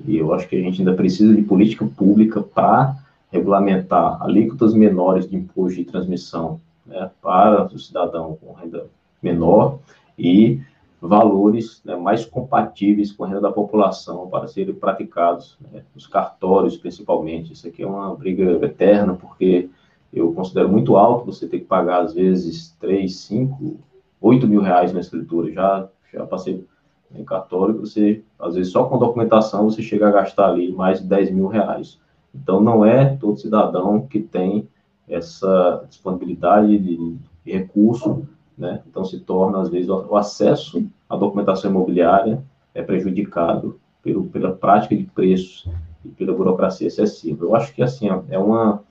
Speaker 3: E eu acho que a gente ainda precisa de política pública para regulamentar alíquotas menores de imposto de transmissão né, para o cidadão com renda menor e valores né, mais compatíveis com a renda da população para serem praticados né, nos cartórios, principalmente. Isso aqui é uma briga eterna, porque eu considero muito alto você ter que pagar, às vezes, 3, 5, 8 mil reais na escritura. Já, já passei em cartório, você, às vezes, só com documentação, você chega a gastar ali mais de 10 mil reais. Então, não é todo cidadão que tem essa disponibilidade de, de recurso, né? Então, se torna, às vezes, o acesso à documentação imobiliária é prejudicado pelo, pela prática de preços e pela burocracia excessiva. Eu acho que, assim, é uma,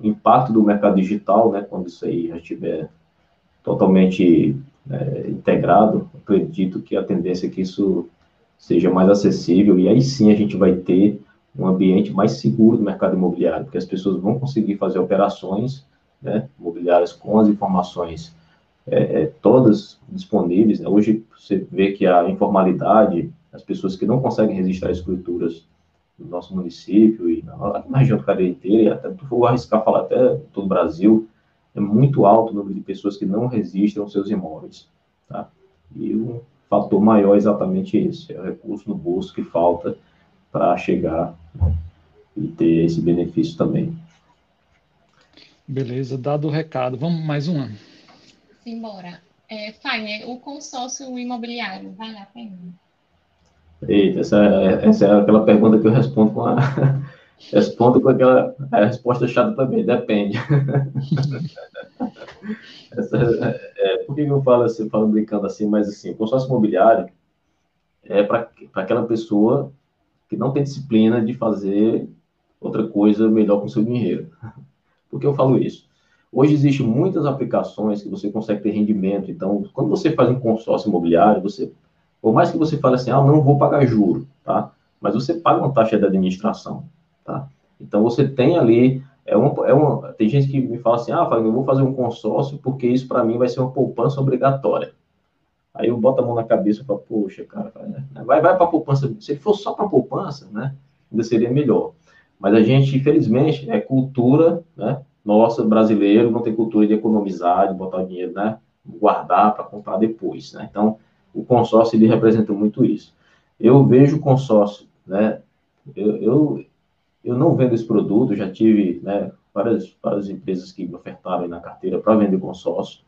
Speaker 3: um impacto do mercado digital, né? Quando isso aí já estiver totalmente é, integrado, acredito que a tendência é que isso seja mais acessível e aí sim a gente vai ter um ambiente mais seguro do mercado imobiliário, porque as pessoas vão conseguir fazer operações né, imobiliárias com as informações é, é, todas disponíveis. Né? Hoje você vê que a informalidade, as pessoas que não conseguem registrar escrituras no nosso município e na, na região do Cadeia inteira, e até vou arriscar falar até todo o Brasil, é muito alto o número de pessoas que não registram seus imóveis. Tá? E o fator maior é exatamente esse, é o recurso no bolso que falta para chegar e ter esse benefício também.
Speaker 1: Beleza, dado o recado. Vamos mais uma?
Speaker 2: Simbora. É, Fagner, o consórcio imobiliário vale a pena?
Speaker 3: Eita, essa, é, essa é aquela pergunta que eu respondo com a, respondo com aquela é, resposta chata também, depende. Essa, é, por que eu falo assim, falo brincando assim, mas assim, o consórcio imobiliário é para aquela pessoa que não tem disciplina de fazer outra coisa melhor com seu dinheiro. Por que eu falo isso? Hoje existem muitas aplicações que você consegue ter rendimento. Então, quando você faz um consórcio imobiliário, você, por mais que você fale assim, ah, não vou pagar juro, tá? Mas você paga uma taxa de administração, tá? Então, você tem ali, é uma, é uma, tem gente que me fala assim, ah, eu vou fazer um consórcio porque isso para mim vai ser uma poupança obrigatória. Aí eu boto a mão na cabeça e falo, poxa, cara, vai, vai para poupança. Se for só para poupança, né, ainda seria melhor. Mas a gente, infelizmente, é cultura, né, nossa, brasileiro, não tem cultura de economizar, de botar o dinheiro, né, guardar para comprar depois, né. Então, o consórcio, ele representa muito isso. Eu vejo o consórcio, né, eu, eu, eu não vendo esse produto, já tive, né, várias, várias empresas que me ofertaram na carteira para vender consórcio,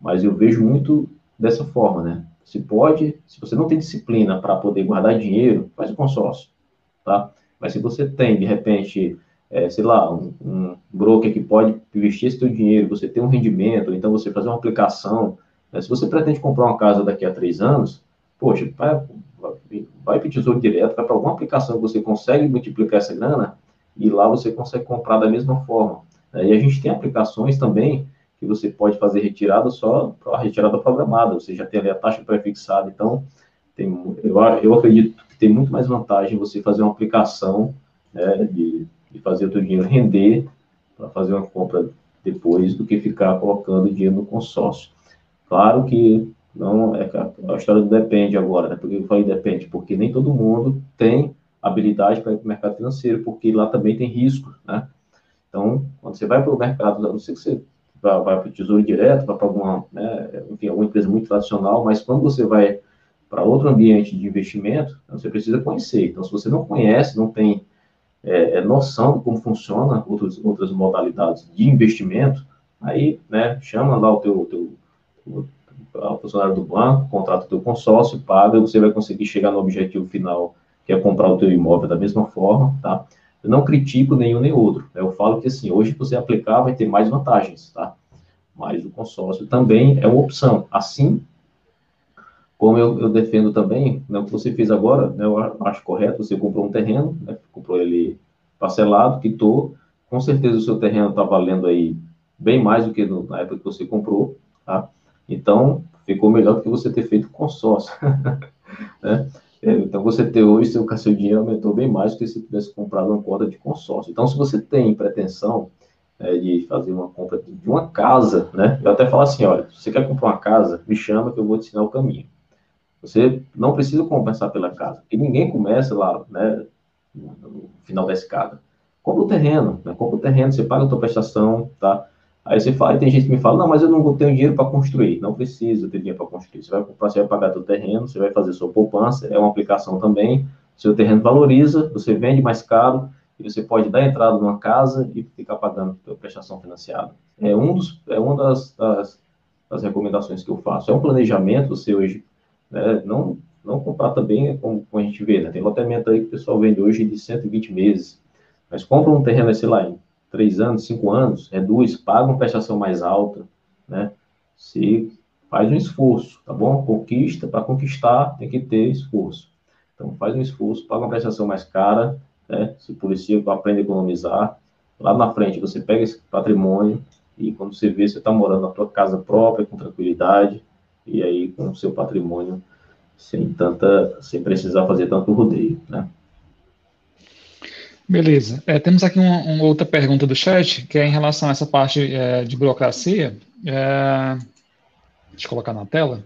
Speaker 3: mas eu vejo muito dessa forma, né? Se pode, se você não tem disciplina para poder guardar dinheiro, faz o consórcio, tá? Mas se você tem, de repente, é, sei lá, um, um, broker que pode investir esse teu dinheiro, você tem um rendimento, então você fazer uma aplicação, né? se você pretende comprar uma casa daqui a três anos, poxa, vai, para o Tesouro Direto, vai para alguma aplicação que você consegue multiplicar essa grana, e lá você consegue comprar da mesma forma. Né? E a gente tem aplicações também que você pode fazer retirada só para retirada programada, você já tem ali a taxa pré-fixada, então tem, eu, eu acredito que tem muito mais vantagem você fazer uma aplicação né, de, de fazer o seu dinheiro render para fazer uma compra depois do que ficar colocando dinheiro no consórcio. Claro que Não é a história do depende agora, né? Por que eu falei depende? Porque nem todo mundo tem habilidade para ir para o mercado financeiro, porque lá também tem risco, né? Então, quando você vai para o mercado, não ser que você vá, vá para o Tesouro Direto, vá para alguma, né, enfim, alguma empresa muito tradicional, mas quando você vai para outro ambiente de investimento, você precisa conhecer. Então, se você não conhece, não tem é, é, noção de como funciona outras modalidades de investimento, aí, né, chama lá o teu, teu o, o funcionário do banco, contrata o teu consórcio, paga, você vai conseguir chegar no objetivo final, que é comprar o teu imóvel da mesma forma, tá? Eu não critico nenhum nem outro. Né? Eu falo que, assim, hoje você aplicar vai ter mais vantagens, tá? Mas o consórcio também é uma opção. Assim como eu, eu, defendo também, né, o que você fez agora, né, eu acho correto, você comprou um terreno, né, comprou ele parcelado, quitou, com certeza o seu terreno está valendo aí bem mais do que no, na época que você comprou, tá? Então, ficou melhor do que você ter feito consórcio, né? É, então, você ter hoje, seu, seu dinheiro aumentou bem mais do que se tivesse comprado uma conta de consórcio. Então, se você tem pretensão é, de fazer uma compra de uma casa, né? Eu até falo assim, olha, se você quer comprar uma casa, me chama que eu vou te ensinar o caminho. Você não precisa compensar pela casa, porque ninguém começa lá, né, no final da escada. Compra o terreno, né? compra o terreno, você paga a tua prestação, tá? Aí você fala, tem gente que me fala, não, mas eu não tenho dinheiro para construir. Não precisa ter dinheiro para construir. Você vai você vai pagar teu terreno, você vai fazer sua poupança, é uma aplicação também. Seu terreno valoriza, você vende mais caro e você pode dar entrada numa casa e ficar pagando a prestação financiada. É um dos, é uma das, das, das recomendações que eu faço. É um planejamento, você hoje né? Não, não comprar também, como, como a gente vê, né? Tem loteamento aí que o pessoal vende hoje de 120 meses, mas compra um terreno, sei lá, em 3 anos, 5 anos, reduz, paga uma prestação mais alta, né? Se faz um esforço, tá bom? Conquista, para conquistar tem que ter esforço. Então, faz um esforço, paga uma prestação mais cara, né? Se policia, aprende a economizar. Lá na frente, você pega esse patrimônio e quando você vê, você está morando na tua casa própria, com tranquilidade, e aí com o seu patrimônio sem tanta, sem precisar fazer tanto rodeio, né?
Speaker 1: Beleza. É, temos aqui uma, uma, outra pergunta do chat, que é em relação a essa parte é, de burocracia. É, deixa eu colocar na tela.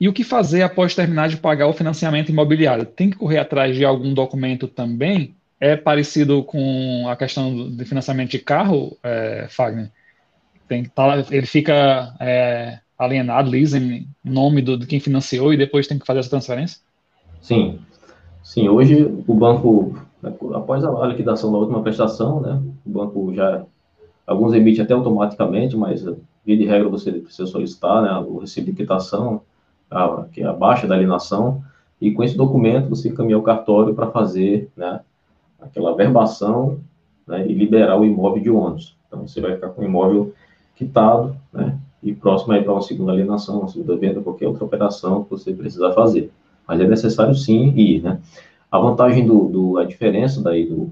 Speaker 1: E o que fazer após terminar de pagar o financiamento imobiliário? Tem que correr atrás de algum documento também? É parecido com a questão de financiamento de carro, é, Fagner? Tem tá, ele fica é, alienado, leasing, nome do, de quem financiou e depois tem que fazer essa transferência?
Speaker 3: Sim. Sim, hoje o banco, após a liquidação da última prestação, né, o banco já, alguns emitem até automaticamente, mas via de regra você precisa solicitar, né, o recibo de quitação, a, que é abaixo da alienação, e com esse documento você encaminha o cartório para fazer, né, aquela verbação, né, e liberar o imóvel de ônus. Então, você vai ficar com o imóvel quitado, né, e próximo aí para uma segunda alienação, uma segunda venda, qualquer outra operação que você precisar fazer. Mas é necessário sim ir, né? A vantagem do, do a diferença daí do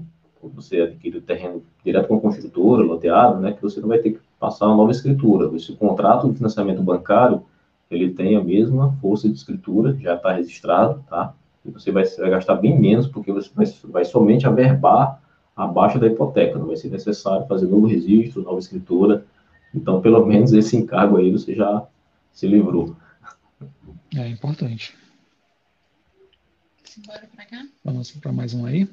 Speaker 3: você adquirir o terreno direto com a construtora, loteado, né, que você não vai ter que passar uma nova escritura. Esse contrato de financiamento bancário, ele tem a mesma força de escritura, já está registrado, tá? E você vai, vai, gastar bem menos, porque você vai, vai somente averbar abaixo da hipoteca, não vai ser necessário fazer novo registro, nova escritura, então, pelo menos esse encargo aí você já se livrou.
Speaker 1: É importante.
Speaker 2: Bora para cá?
Speaker 1: Vamos para mais um aí.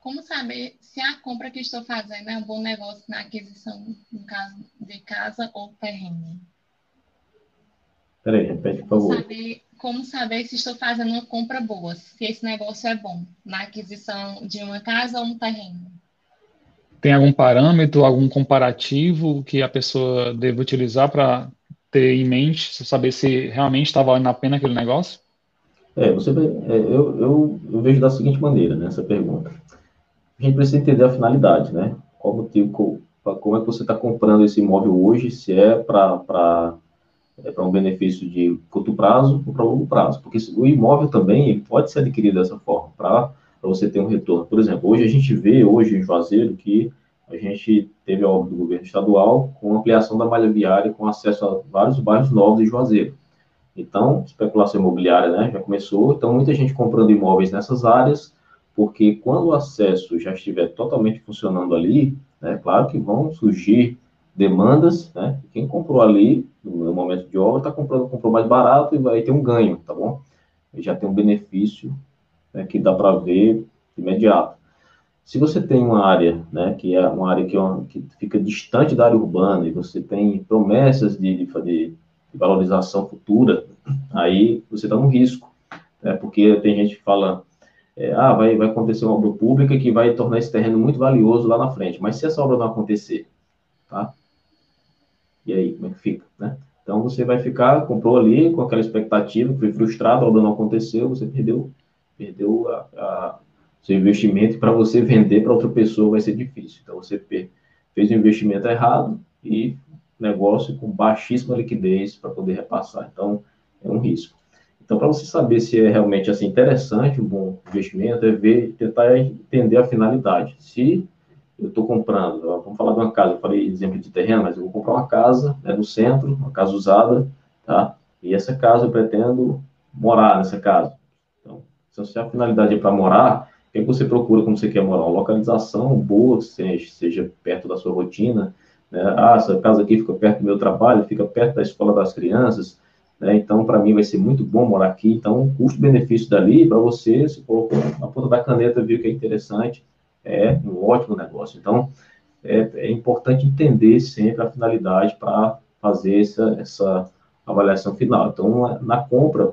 Speaker 2: Como saber se a compra que estou fazendo é um bom negócio na aquisição, no caso de casa ou terreno?
Speaker 3: Peraí, repete, por favor.
Speaker 2: Saber, como saber se estou fazendo uma compra boa, se esse negócio é bom na aquisição de uma casa ou um terreno?
Speaker 1: Tem algum parâmetro, algum comparativo que a pessoa deve utilizar para ter em mente, saber se realmente está valendo a pena aquele negócio?
Speaker 3: É, você, é, eu, eu, eu, vejo da seguinte maneira, né, essa pergunta. A gente precisa entender a finalidade, né? Qual motivo, como é que você está comprando esse imóvel hoje, se é para é para um benefício de curto prazo ou para longo prazo. Porque o imóvel também pode ser adquirido dessa forma, para você ter um retorno. Por exemplo, hoje a gente vê, hoje em Juazeiro, que a gente teve a obra do governo estadual com ampliação da malha viária, com acesso a vários bairros novos de Juazeiro. Então, especulação imobiliária né, já começou, então muita gente comprando imóveis nessas áreas, porque quando o acesso já estiver totalmente funcionando ali, né, claro que vão surgir demandas, né? Quem comprou ali, no momento de obra, está comprando, comprou mais barato e vai ter um ganho, tá bom? Já tem um benefício né, que dá para ver imediato. Se você tem uma área, né, que é uma área que, é que fica distante da área urbana e você tem promessas de, de, de valorização futura, aí você está no risco, né, porque tem gente que fala, é, ah, vai, vai acontecer uma obra pública que vai tornar esse terreno muito valioso lá na frente, mas se essa obra não acontecer, tá? E aí, como é que fica, né? Então, você vai ficar, comprou ali com aquela expectativa, foi frustrado, a obra não aconteceu, você perdeu, perdeu a, a seu investimento, para você vender para outra pessoa vai ser difícil. Então, você fez o investimento errado e negócio com baixíssima liquidez para poder repassar. Então, é um risco. Então, para você saber se é realmente assim, interessante um bom investimento, é ver, tentar entender a finalidade. Se eu estou comprando, vamos falar de uma casa, eu falei exemplo de terreno, mas eu vou comprar uma casa né, no centro, uma casa usada, tá? E essa casa eu pretendo morar nessa casa. Então, se a finalidade é para morar, o que você procura quando você quer morar? Uma localização boa, seja, seja perto da sua rotina, né? Ah, essa casa aqui fica perto do meu trabalho, fica perto da escola das crianças, né? Então, para mim vai ser muito bom morar aqui. Então, custo-benefício dali, para você, se colocou na ponta da caneta, viu que é interessante, é um ótimo negócio. Então, é, é importante entender sempre a finalidade para fazer essa, essa avaliação final. Então, na compra,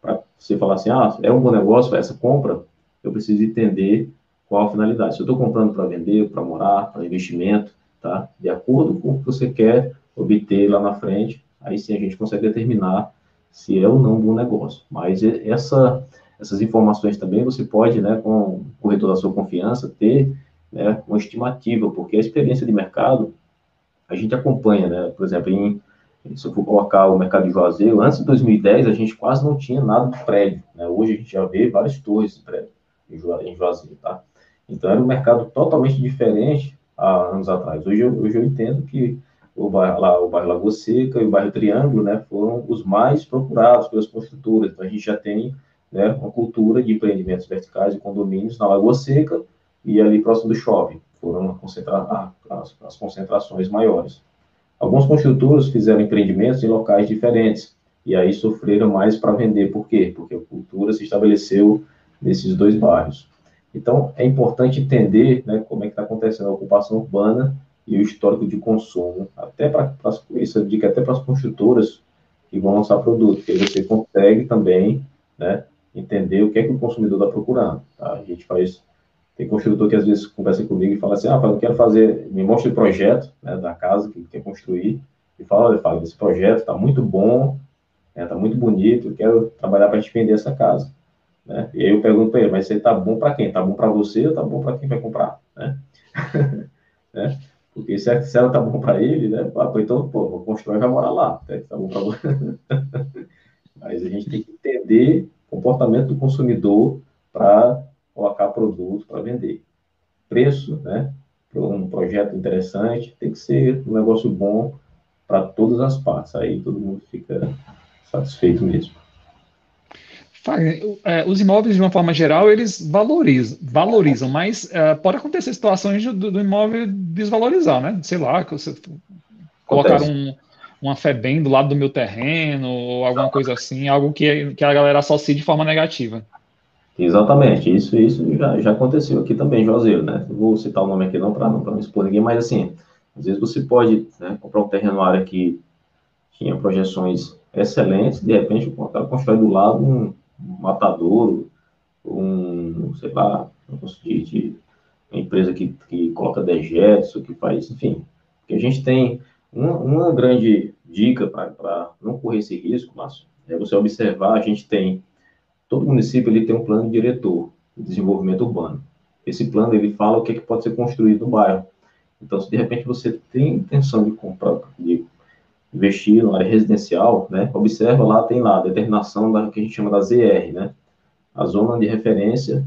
Speaker 3: para você falar assim, ah, é um bom negócio essa compra, eu preciso entender qual a finalidade. Se eu estou comprando para vender, para morar, para investimento, tá? De acordo com o que você quer obter lá na frente, aí sim a gente consegue determinar se é ou não um bom negócio. Mas essa essas informações também você pode, né, com o corretor da sua confiança, ter né, uma estimativa, porque a experiência de mercado, a gente acompanha, né, por exemplo, em, se eu for colocar o mercado de Juazeiro, antes de 2010 a gente quase não tinha nada de prédio, né, hoje a gente já vê várias torres de prédio em Juazeiro, tá? Então era um mercado totalmente diferente há anos atrás. Hoje eu, hoje eu entendo que o bairro, lá, o bairro Lagoa Seca e o bairro Triângulo, né, foram os mais procurados pelas construtoras, então a gente já tem né, uma cultura de empreendimentos verticais e condomínios na Lagoa Seca e ali próximo do shopping. Foram concentra as, as concentrações maiores. Alguns construtores fizeram empreendimentos em locais diferentes e aí sofreram mais para vender. Por quê? Porque a cultura se estabeleceu nesses dois bairros. Então, é importante entender né, como é que está acontecendo a ocupação urbana e o histórico de consumo, até para isso dica até para as construtoras que vão lançar produto, que você consegue também né, entender o que é que o consumidor está procurando. Tá? A gente faz. Tem construtor que às vezes conversa comigo e fala assim: ah, eu quero fazer, me mostre o projeto né, da casa que quer construir. E fala: olha, Fábio, esse projeto está muito bom, está né, tá muito bonito, eu quero trabalhar para gente vender essa casa. Né? E aí eu pergunto para ele: mas você está bom para quem? Está bom para você ou está bom para quem vai comprar? Né? né? Porque se, ela está bom para ele, né? então, pô, vou construir e vai morar lá. Né? Tá bom para você. Mas a gente tem que entender comportamento do consumidor para colocar produto para vender. Preço, né? Um projeto interessante, tem que ser um negócio bom para todas as partes. Aí todo mundo fica satisfeito mesmo.
Speaker 1: É, os imóveis, de uma forma geral, eles valorizam, valorizam mas é, pode acontecer situações do, do, imóvel desvalorizar, né? Sei lá, colocar um, uma FEBEM do lado do meu terreno, ou alguma coisa assim, algo que, que a galera associe de forma negativa.
Speaker 3: Exatamente, isso, isso já, já aconteceu aqui também, Joseiro, né? vou citar o nome aqui não para não, não expor ninguém, mas assim, às vezes você pode né, comprar um terreno área que tinha projeções excelentes, de repente o cara constrói do lado um matadouro, um, sei lá, de, de uma empresa que, que coloca dejetos, que faz, enfim, a gente tem uma, uma grande dica para não correr esse risco, Márcio, é você observar, a gente tem, todo município ele tem um plano diretor de desenvolvimento urbano. Esse plano, ele fala o que, é que pode ser construído no bairro. Então, se de repente você tem intenção de comprar, de investir na área residencial, né, observa lá, tem lá a determinação da que a gente chama da ZR, né, a zona de referência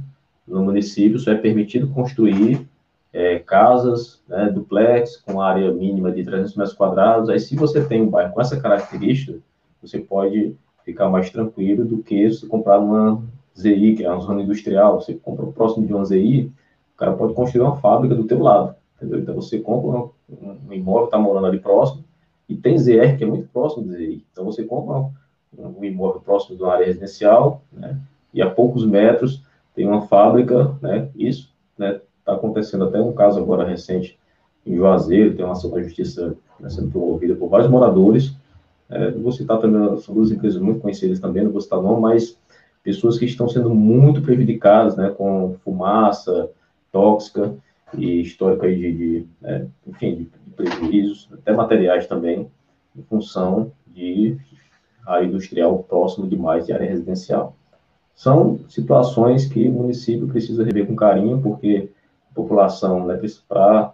Speaker 3: no município só é permitido construir é, casas, né, duplex, com área mínima de 300 metros quadrados. Aí, se você tem um bairro com essa característica, você pode ficar mais tranquilo do que se comprar uma ZI, que é uma zona industrial. Você compra próximo de uma ZI, o cara pode construir uma fábrica do teu lado. Entendeu? Então você compra um, um imóvel, está morando ali próximo, e tem ZR, que é muito próximo do ZI. Então você compra um, imóvel próximo de uma área residencial, né? e a poucos metros tem uma fábrica, né? Isso está né, tá acontecendo até um caso agora recente em Juazeiro, tem uma ação da justiça né, sendo promovida por vários moradores. É, vou citar também, são duas empresas muito conhecidas também, não vou citar não, mas pessoas que estão sendo muito prejudicadas, né, com fumaça tóxica e histórica de, de é, enfim, de, de, prejuízos, até materiais também, em função de área industrial próximo demais de área residencial. São situações que o município precisa rever com carinho, porque a população, né, para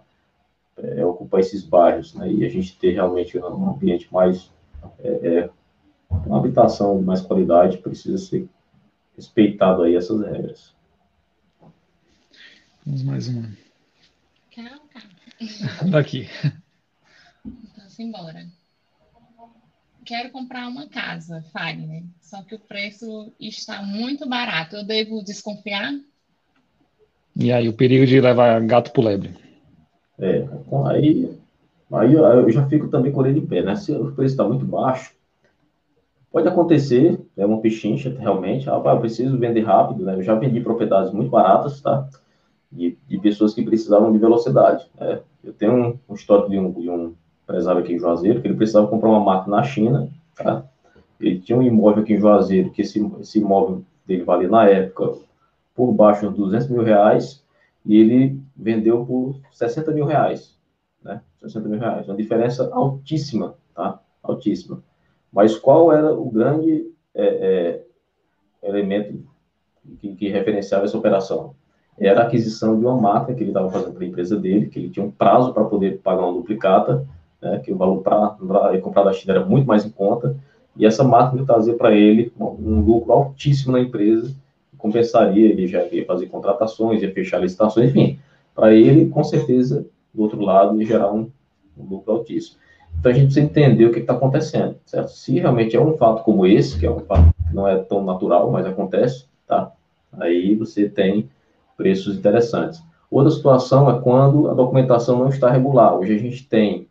Speaker 3: é, ocupar esses bairros, né, e a gente ter realmente um ambiente mais, é, é, uma habitação de mais qualidade, precisa ser respeitado aí essas regras.
Speaker 1: Vamos mais uma.
Speaker 5: Calma,
Speaker 1: Daqui.
Speaker 5: Vamos embora. Quero comprar uma casa, Fagner, só que o preço está muito barato. Eu devo desconfiar?
Speaker 1: E aí, o perigo de levar gato pro lebre.
Speaker 3: É, aí, aí eu já fico também com ele de pé, né? Se o preço está muito baixo, pode acontecer, é uma pechincha realmente, ah, eu preciso vender rápido, né? Eu já vendi propriedades muito baratas, tá? De, pessoas que precisavam de velocidade. Né? Eu tenho um, um histórico de um, de um empresário aqui em Juazeiro, que ele precisava comprar uma máquina na China, tá? Ele tinha um imóvel aqui em Juazeiro, que esse, esse imóvel dele valia na época por baixo de 200 mil reais, e ele vendeu por 60 mil reais, né? 60 mil reais, uma diferença altíssima, tá? Altíssima. Mas qual era o grande é, é, elemento que, que, referenciava essa operação? Era a aquisição de uma máquina que ele estava fazendo para a empresa dele, que ele tinha um prazo para poder pagar uma duplicata, né? Que o valor para comprar da China era muito mais em conta, e essa máquina trazia para ele um, lucro altíssimo na empresa, compensaria, ele já ia fazer contratações, ia fechar licitações, enfim, para ele, com certeza, do outro lado, ia gerar um, um lucro altíssimo. Então, a gente precisa entender o que está acontecendo, certo? Se realmente é um fato como esse, que é um fato que não é tão natural, mas acontece, tá? Aí você tem preços interessantes. Outra situação é quando a documentação não está regular. Hoje a gente tem,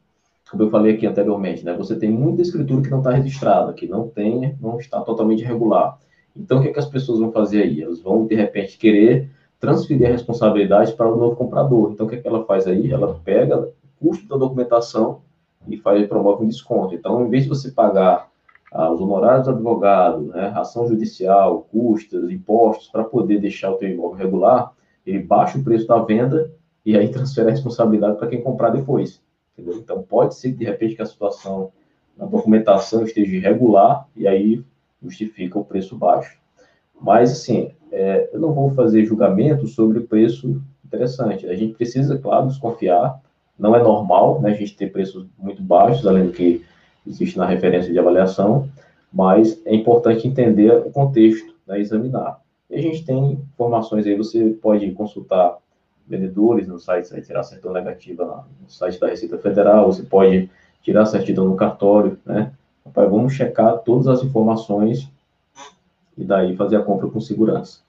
Speaker 3: como eu falei aqui anteriormente, né? Você tem muita escritura que não está registrada, que não tem, não está totalmente regular. Então, o que, é que as pessoas vão fazer aí? Elas vão, de repente, querer transferir a responsabilidade para o novo comprador. Então, o que, é que ela faz aí? Ela pega o custo da documentação e faz, promove um desconto. Então, em vez de você pagar ah, os honorários do advogado, né, ação judicial, custas, impostos, para poder deixar o teu imóvel regular, ele baixa o preço da venda e aí transfere a responsabilidade para quem comprar depois. Entendeu? Então, pode ser, de repente, que a situação na documentação esteja irregular e aí justifica o preço baixo. Mas, assim, é, eu não vou fazer julgamento sobre o preço interessante. A gente precisa, claro, desconfiar. Não é normal né, a gente ter preços muito baixos, além do que existe na referência de avaliação, mas é importante entender o contexto, né, examinar. E a gente tem informações aí, você pode consultar vendedores no site, vai tirar certidão negativa no site da Receita Federal, você pode tirar certidão no cartório, né? Rapaz, vamos checar todas as informações e daí fazer a compra com segurança.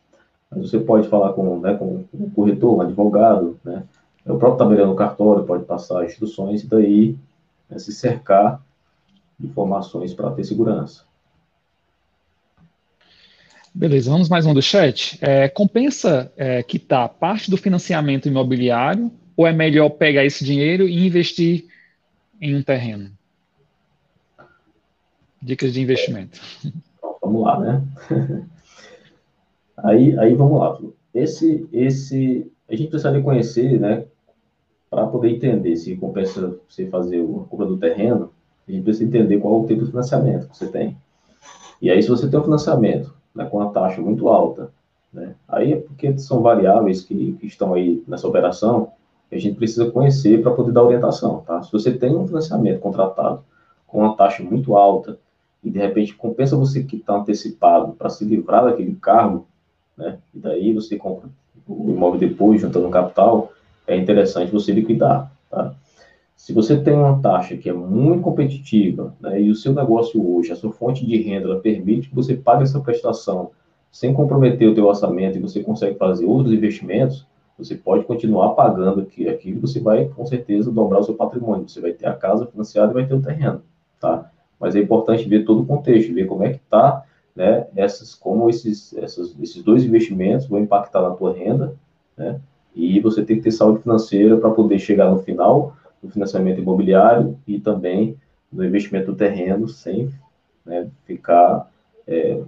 Speaker 3: Mas você pode falar com, né, com um corretor, um advogado, né? O próprio tabelião no cartório pode passar instruções e daí né, se cercar de informações para ter segurança.
Speaker 1: Beleza, vamos mais um do chat. É, compensa é, quitar parte do financiamento imobiliário ou é melhor pegar esse dinheiro e investir em um terreno? Dicas de investimento.
Speaker 3: Vamos lá, né? aí, aí vamos lá. Esse, esse, a gente precisaria conhecer, né, para poder entender se compensa você fazer a compra do terreno, a gente precisa entender qual é o tipo de financiamento que você tem. E aí, se você tem um financiamento né, com uma taxa muito alta, né, aí é porque são variáveis que, que estão aí nessa operação, que a gente precisa conhecer para poder dar orientação, tá? Se você tem um financiamento contratado com uma taxa muito alta, e de repente compensa você que está antecipado para se livrar daquele cargo, né? E daí você compra o imóvel depois, juntando capital, é interessante você liquidar, tá? Se você tem uma taxa que é muito competitiva, né, e o seu negócio hoje, a sua fonte de renda, permite que você pague essa prestação sem comprometer o teu orçamento e você consegue fazer outros investimentos, Você pode continuar pagando aqui, aqui você vai com certeza dobrar o seu patrimônio. Você vai ter a casa financiada e vai ter o terreno, tá? Mas é importante ver todo o contexto, ver como é que está, né? Essas, como esses, essas, esses dois investimentos vão impactar na tua renda, né? E você tem que ter saúde financeira para poder chegar no final do financiamento imobiliário e também no investimento do terreno sem né, ficar é,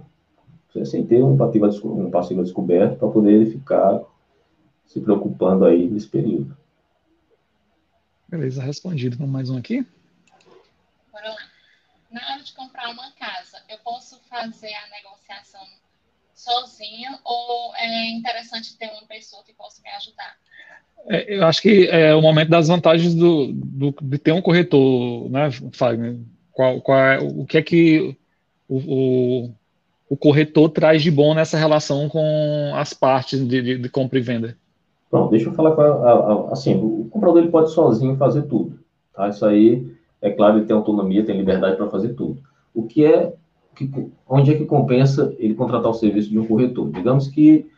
Speaker 3: sem ter um passivo, um passivo descoberto para poder ficar se preocupando aí nesse período.
Speaker 1: Beleza, respondido. Vamos mais um aqui?
Speaker 5: Bora lá. Na hora de comprar uma casa, eu posso fazer a negociação sozinho ou é interessante ter uma pessoa que possa me ajudar?
Speaker 1: É, eu acho que é o momento das vantagens do, do de ter um corretor, né, Fagner? Qual, qual é, o que é que o, o, o, corretor traz de bom nessa relação com as partes de, de, de compra e venda?
Speaker 3: Pronto, deixa eu falar com a, a, a, assim, o comprador ele pode sozinho fazer tudo, tá? Isso aí, é claro, ele tem autonomia, tem liberdade para fazer tudo. O que é, que, onde é que compensa ele contratar o serviço de um corretor? Digamos que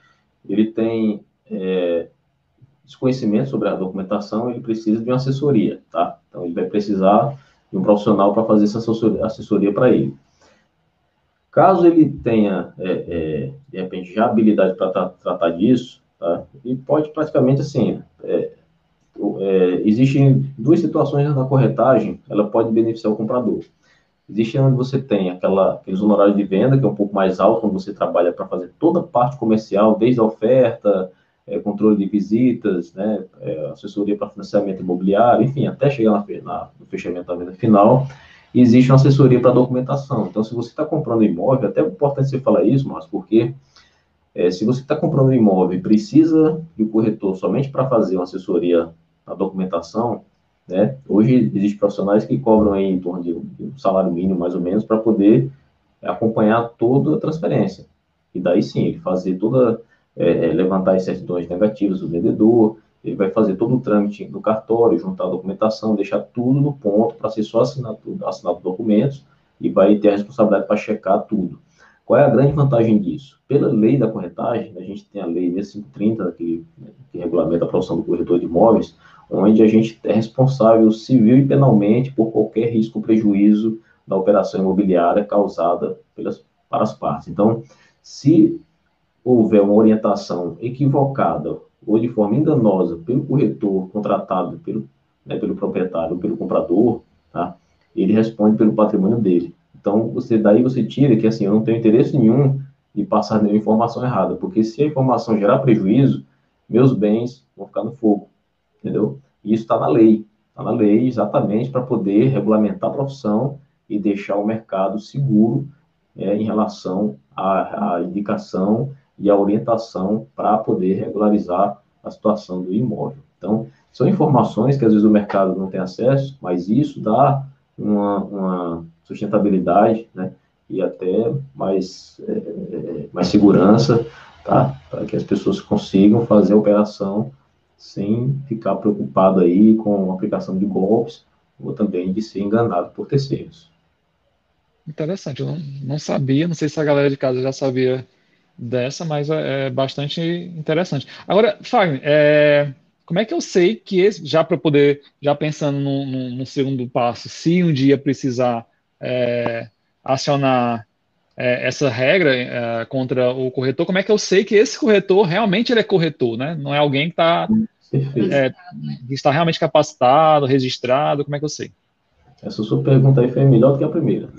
Speaker 3: ele tem é, desconhecimento sobre a documentação, ele precisa de uma assessoria, tá? Então, ele vai precisar de um profissional para fazer essa assessoria para ele. Caso ele tenha, é, é, de repente, já habilidade para tra tratar disso, Tá? E pode praticamente assim, é, é, existem duas situações na corretagem, ela pode beneficiar o comprador. Existe onde você tem aquela, aqueles honorários de venda, que é um pouco mais alto, quando você trabalha para fazer toda a parte comercial, desde a oferta, é, controle de visitas, né, é, assessoria para financiamento imobiliário, enfim, até chegar na, na, no fechamento da venda final. E existe uma assessoria para documentação. Então, se você está comprando imóvel, até é importante você falar isso, mas porque é, se você está comprando imóvel e precisa de um corretor somente para fazer uma assessoria na documentação, né? Hoje existem profissionais que cobram aí em torno de um salário mínimo, mais ou menos, para poder acompanhar toda a transferência. E daí sim, ele fazer toda, é, é levantar as certidões negativas do vendedor, ele vai fazer todo o trâmite no cartório, juntar a documentação, deixar tudo no ponto para ser só assinado, assinado documentos e vai ter a responsabilidade para checar tudo. Qual é a grande vantagem disso? Pela lei da corretagem, a gente tem a lei 6530, que, que regulamenta a profissão do corretor de imóveis, onde a gente é responsável civil e penalmente por qualquer risco ou prejuízo da operação imobiliária causada pelas, para as partes. Então, se houver uma orientação equivocada ou de forma enganosa pelo corretor contratado pelo, né, pelo proprietário ou pelo comprador, tá, ele responde pelo patrimônio dele. Então, você daí você tira que assim, eu não tenho interesse nenhum de passar nenhuma informação errada, porque se a informação gerar prejuízo, meus bens vão ficar no fogo, entendeu? E isso está na lei, está na lei exatamente para poder regulamentar a profissão e deixar o mercado seguro é, em relação à, à indicação e à orientação para poder regularizar a situação do imóvel. Então, são informações que às vezes o mercado não tem acesso, mas isso dá uma, uma sustentabilidade, né? E até mais, é, é, mais segurança, tá? Para que as pessoas consigam fazer a operação sem ficar preocupado aí com a aplicação de golpes ou também de ser enganado por terceiros.
Speaker 1: Interessante, eu não, sabia, não sei se a galera de casa já sabia dessa, mas é, é bastante interessante. Agora, Fagner, é, como é que eu sei que esse, já para poder, já pensando no, no, no, segundo passo, se um dia precisar é, acionar é, essa regra é, contra o corretor, como é que eu sei que esse corretor realmente ele é corretor, né? Não é alguém que está é, está realmente capacitado, registrado, como é que eu sei?
Speaker 3: Essa sua pergunta aí foi melhor do que a primeira.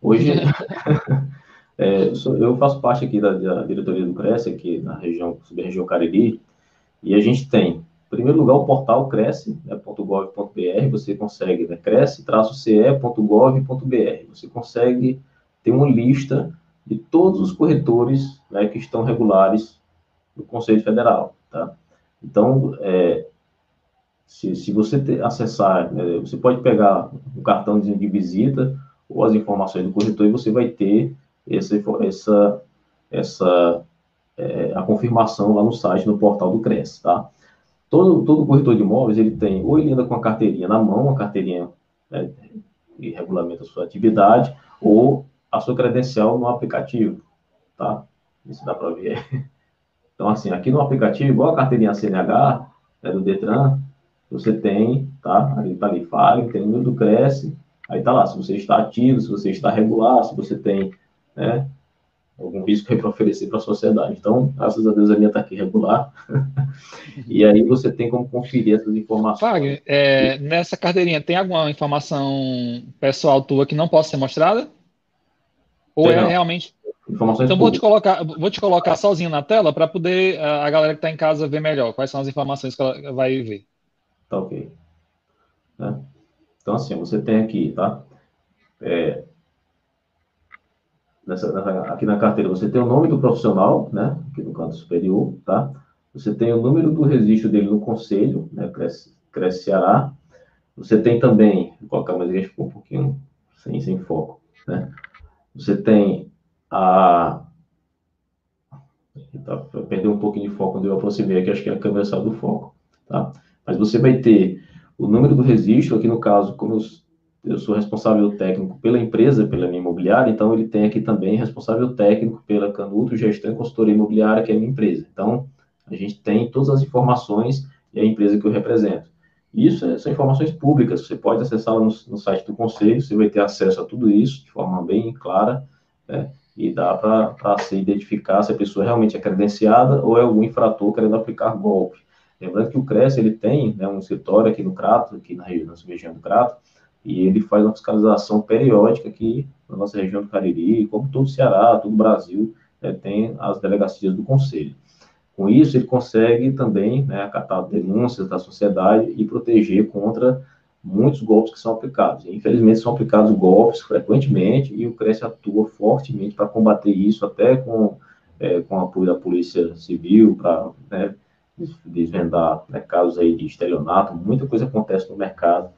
Speaker 3: Hoje, é, eu faço parte aqui da, da diretoria do Cresce, aqui na região, sub-região Cariri, e a gente tem em primeiro lugar, o portal cresce.gov.br, né, você consegue, né, cresce-ce.gov.br, você consegue ter uma lista de todos os corretores né, que estão regulares no Conselho Federal, tá? Então, é, se, se você acessar, né, você pode pegar o cartão de visita ou as informações do corretor e você vai ter essa, essa, essa é, a confirmação lá no site, no portal do Cresce, tá? Todo, todo corretor de imóveis, ele tem, ou ele anda com a carteirinha na mão, a carteirinha né, que regulamenta a sua atividade, ou a sua credencial no aplicativo, tá? Isso dá para ver. Então, assim, aqui no aplicativo, igual a carteirinha CNH, né, do Detran, você tem, tá? Ali tá ali, Fagner, tem o número do Cresce, aí tá lá, se você está ativo, se você está regular, se você tem, né, algum risco para oferecer para a sociedade. Então, graças a Deus, a minha está aqui regular. e aí você tem como conferir essas informações.
Speaker 1: Fagner, é, nessa carteirinha tem alguma informação pessoal tua que não possa ser mostrada? Ou tem é não. realmente. Informações então vou te colocar, vou te colocar sozinho na tela para poder a galera que está em casa ver melhor quais são as informações que ela vai ver.
Speaker 3: Tá ok. Né? Então assim, você tem aqui, tá? É, nessa, aqui na carteira você tem o nome do profissional, né? Aqui no canto superior, tá? Você tem o número do registro dele no conselho, né? Cresce, Cresce Ceará. Você tem também, vou colocar mais um pouquinho sem, sem foco, né? Você tem a. Tá, perdeu um pouquinho de foco quando eu aproximei aqui, acho que a câmera saiu do foco, tá? Mas você vai ter o número do registro, aqui no caso, como eu sou responsável técnico pela empresa, pela minha imobiliária, então ele tem aqui também responsável técnico pela Canuto Gestão e Consultoria Imobiliária, que é a minha empresa. Então, a gente tem todas as informações e a empresa que eu represento. Isso são informações públicas, você pode acessar no, no, site do Conselho, você vai ter acesso a tudo isso de forma bem clara, né? e dá para se identificar se a pessoa realmente é credenciada ou é algum infrator querendo aplicar golpe. Lembrando que o CRES, ele tem né, um escritório aqui no Crato, aqui na região, na região do Crato, e ele faz uma fiscalização periódica aqui na nossa região do Cariri, como todo o Ceará, todo o Brasil, né, tem as delegacias do Conselho. Com isso, ele consegue também né, acatar denúncias da sociedade e proteger contra muitos golpes que são aplicados. infelizmente, são aplicados golpes frequentemente e o CRES atua fortemente para combater isso, até com, é, com apoio da Polícia Civil, para né, desvendar né, casos aí de estelionato. Muita coisa acontece no mercado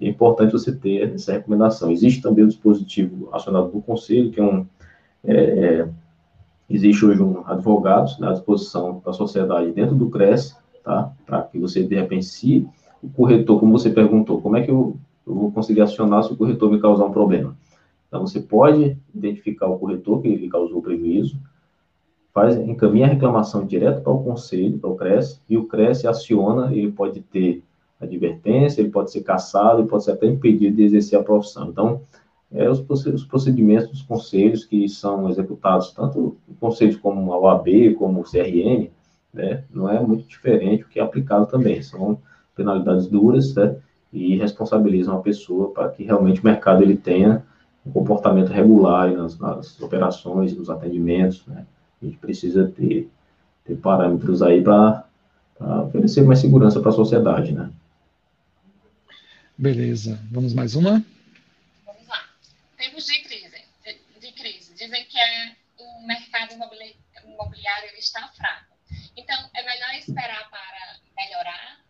Speaker 3: é importante você ter essa recomendação. Existe também o dispositivo acionado do Conselho, que é um. É, é existe hoje um advogado né, à disposição da sociedade dentro do CRES, tá? Para que você, de repente, se o corretor, como você perguntou, como é que eu, eu vou conseguir acionar se o corretor me causar um problema? Então, você pode identificar o corretor que lhe causou o prejuízo, faz, encaminha a reclamação direto para o conselho, para o CRES, e o CRES aciona, ele pode ter advertência, ele pode ser caçado, ele pode ser até impedido de exercer a profissão. Então, é, os, os procedimentos dos conselhos que são executados, tanto conselhos como a OAB, como o CRM, né, não é muito diferente o que é aplicado também. São penalidades duras, né, e responsabilizam a pessoa para que realmente o mercado ele tenha um comportamento regular nas, nas operações, nos atendimentos, né. A gente precisa ter, ter parâmetros aí para oferecer mais segurança para a sociedade, né.
Speaker 1: Beleza. Vamos mais uma?
Speaker 5: Vamos lá. Tempos de crise. De, de crise. Dizem que é, o mercado imobiliário ele está fraco. Então, é melhor esperar para melhorar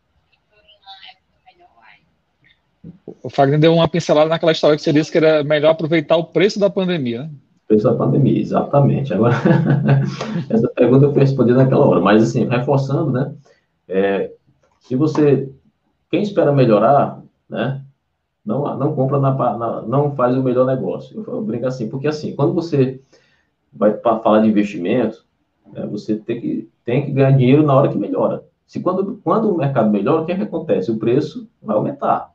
Speaker 5: por uma época melhor.
Speaker 1: O Fagner deu uma pincelada naquela história que você disse que era melhor aproveitar o preço da pandemia, né?
Speaker 3: Preço da pandemia, exatamente. Agora, essa pergunta eu fui responder naquela hora, mas assim, reforçando, né? É, se você, quem espera melhorar, né? Não, não compra na, na, não faz o melhor negócio. Eu brinco assim, porque assim, quando você vai para falar de investimento, né, você tem que, tem que ganhar dinheiro na hora que melhora. Se quando, quando o mercado melhora, o que, é que acontece? O preço vai aumentar.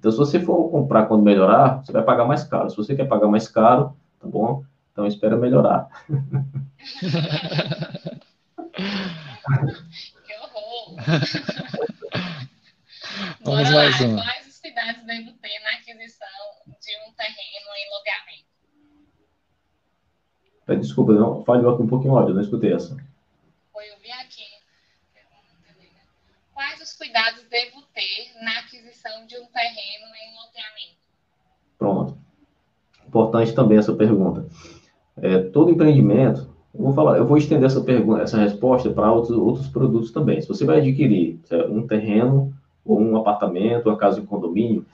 Speaker 3: Então, se você for comprar quando melhorar, você vai pagar mais caro. Se você quer pagar mais caro, tá bom? Então, espera melhorar.
Speaker 5: que horror!
Speaker 1: Vamos mais uma
Speaker 5: cuidados devo ter na aquisição de um terreno em loteamento?
Speaker 3: Desculpa, não, falhou aqui um pouquinho áudio, não escutei essa.
Speaker 5: Foi, eu vi aqui. Quais os cuidados devo ter na aquisição de um terreno em loteamento?
Speaker 3: Pronto. Importante também essa pergunta. É, todo empreendimento, eu vou falar, eu vou estender essa pergunta, essa resposta para outros, outros produtos também. Se você vai adquirir um terreno ou um apartamento, uma casa de condomínio,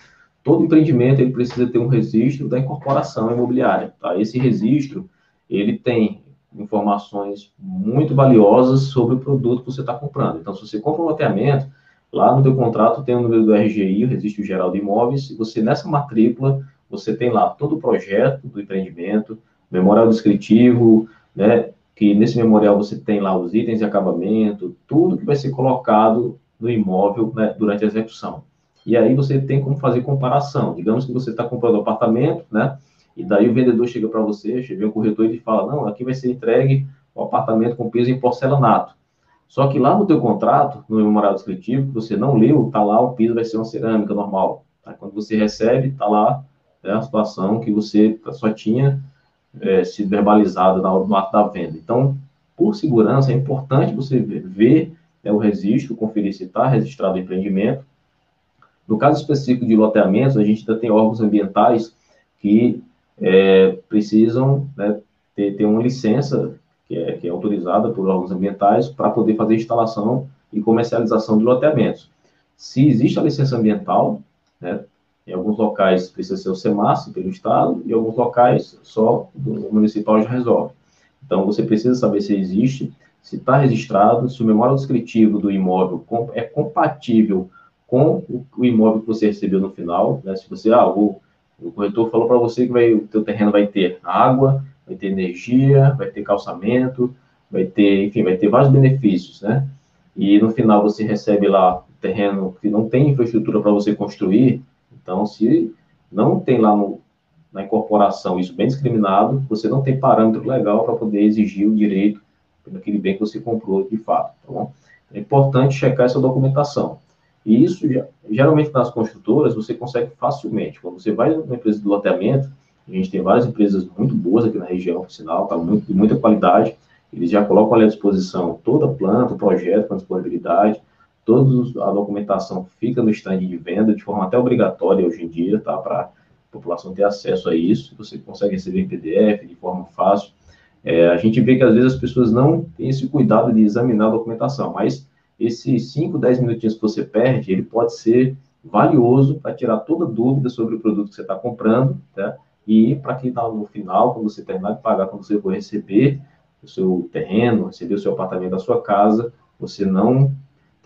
Speaker 3: todo empreendimento ele precisa ter um registro da incorporação imobiliária. Tá? Esse registro ele tem informações muito valiosas sobre o produto que você está comprando. Então, se você compra um loteamento, lá no teu contrato tem o número do RGI, o Registro Geral de Imóveis, e você nessa matrícula, você tem lá todo o projeto do empreendimento, memorial descritivo, né, que nesse memorial você tem lá os itens de acabamento, tudo que vai ser colocado no imóvel né, durante a execução. E aí você tem como fazer comparação. Digamos que você está comprando um apartamento, né? E daí o vendedor chega para você, chega o corretor e fala, não, aqui vai ser entregue o apartamento com piso em porcelanato. Só que lá no teu contrato, no memorial descritivo, que você não leu, tá lá o piso vai ser uma cerâmica normal. Tá? Quando você recebe, tá lá né, a situação que você só tinha é, sido verbalizado no ato da venda. Então, por segurança, é importante você ver né, o registro, conferir se está registrado o empreendimento. No caso específico de loteamentos, a gente ainda tem órgãos ambientais que é, precisam né, ter, ter uma licença que é, que é autorizada por órgãos ambientais para poder fazer instalação e comercialização de loteamentos. Se existe a licença ambiental, né, em alguns locais precisa ser o SEMAS, pelo Estado, e em alguns locais só o municipal já resolve. Então, você precisa saber se existe, se está registrado, se o memória descritivo do imóvel é compatível com o imóvel que você recebeu no final, né? Se você, ah, o, o corretor falou para você que vai, o teu terreno vai ter água, vai ter energia, vai ter calçamento, vai ter, enfim, vai ter vários benefícios, né? E no final você recebe lá o terreno que não tem infraestrutura para você construir, então se não tem lá no, na incorporação isso bem discriminado, você não tem parâmetro legal para poder exigir o direito daquele bem que você comprou de fato, tá bom? É importante checar essa documentação. E isso, geralmente nas construtoras, você consegue facilmente. Quando você vai numa empresa de loteamento, a gente tem várias empresas muito boas aqui na região, por sinal, tá muito, de muita qualidade. Eles já colocam ali à disposição toda a planta, o projeto com disponibilidade, toda a documentação fica no stand de venda, de forma até obrigatória hoje em dia, tá? Para a população ter acesso a isso. Você consegue receber em PDF de forma fácil. É, a gente vê que às vezes as pessoas não têm esse cuidado de examinar a documentação, mas esses 5, 10 minutinhos que você perde, ele pode ser valioso para tirar toda dúvida sobre o produto que você está comprando, tá? e para que no final, quando você terminar de pagar, quando você for receber o seu terreno, receber o seu apartamento da sua casa, você não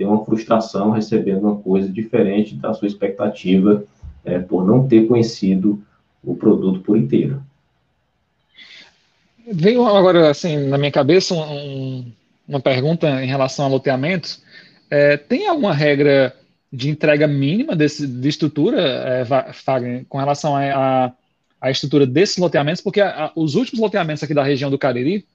Speaker 3: tem uma frustração recebendo uma coisa diferente da sua expectativa é, por não ter conhecido o produto por inteiro.
Speaker 1: Veio agora, assim, na minha cabeça um, uma pergunta em relação a loteamentos. É, tem alguma regra de entrega mínima desse, de estrutura, é, Fagner, com relação a estrutura desses loteamentos, porque a, a, os últimos loteamentos aqui da região do Cariri,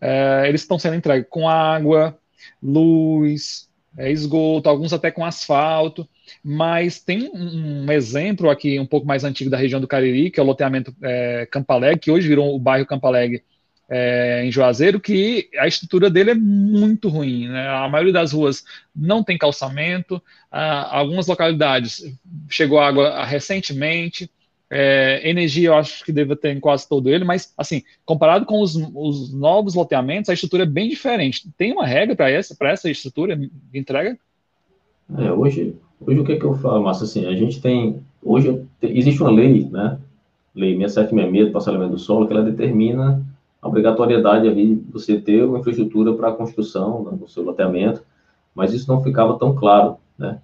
Speaker 1: é, eles estão sendo entregues com água, luz, é, esgoto, alguns até com asfalto, mas tem um, um, exemplo aqui um pouco mais antigo da região do Cariri, que é o loteamento é, Campaleg, que hoje virou o bairro Campaleg é, em Juazeiro, que a estrutura dele é muito ruim. Né? A maioria das ruas não tem calçamento, algumas localidades chegou água recentemente, é, energia eu acho que deve ter em quase todo ele, mas assim, comparado com os, os novos loteamentos, a estrutura é bem diferente. Tem uma regra para essa, essa estrutura de entrega?
Speaker 3: É, hoje, hoje o que, é que eu falo, Márcio? Assim, a gente tem. Hoje existe uma lei, né? Lei 6766 do parcelamento do solo, que ela determina a obrigatoriedade ali de você ter uma infraestrutura para a construção né, do seu loteamento, mas isso não ficava tão claro, né?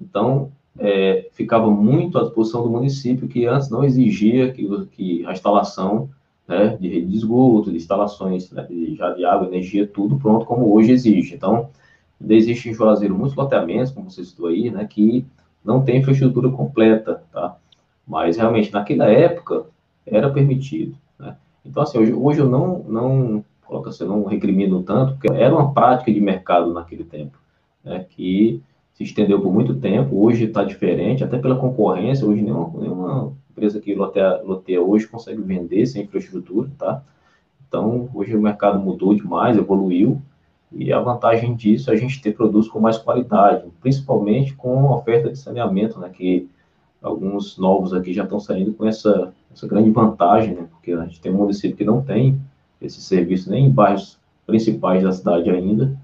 Speaker 3: Então, é, ficava muito à disposição do município, que antes não exigia que, que a instalação né, de rede de esgoto, de instalações né, de, já de água, energia, tudo pronto como hoje exige. Então, existe em Juazeiro muitos loteamentos, como você citou aí, né, que não tem infraestrutura completa, tá? Mas, realmente, naquela época, era permitido, né? Então, assim, hoje, hoje eu não, não, coloca assim, não recrimino tanto, porque era uma prática de mercado naquele tempo, né, que se estendeu por muito tempo, hoje está diferente, até pela concorrência, hoje nenhuma, nenhuma empresa que loteia, loteia hoje consegue vender sem infraestrutura, tá? Então, hoje o mercado mudou demais, evoluiu, e a vantagem disso é a gente ter produtos com mais qualidade, principalmente com oferta de saneamento, né, que alguns novos aqui já estão saindo com essa, essa grande vantagem, né, porque a gente tem um município que não tem esse serviço nem em bairros principais da cidade ainda,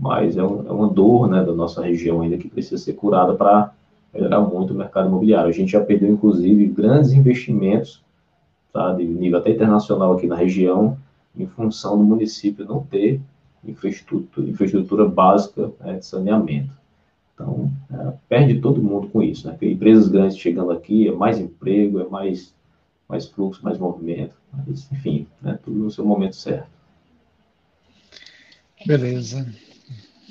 Speaker 3: mas é, um, é uma dor né, da nossa região ainda que precisa ser curada para melhorar muito o mercado imobiliário. A gente já perdeu, inclusive, grandes investimentos tá, de nível até internacional aqui na região, em função do município não ter infraestrutura, infraestrutura básica né, de saneamento. Então, é, perde todo mundo com isso. Né? Porque empresas grandes chegando aqui, é mais emprego, é mais, mais fluxo, mais movimento. Mas, enfim, né, tudo no seu momento certo.
Speaker 1: Beleza.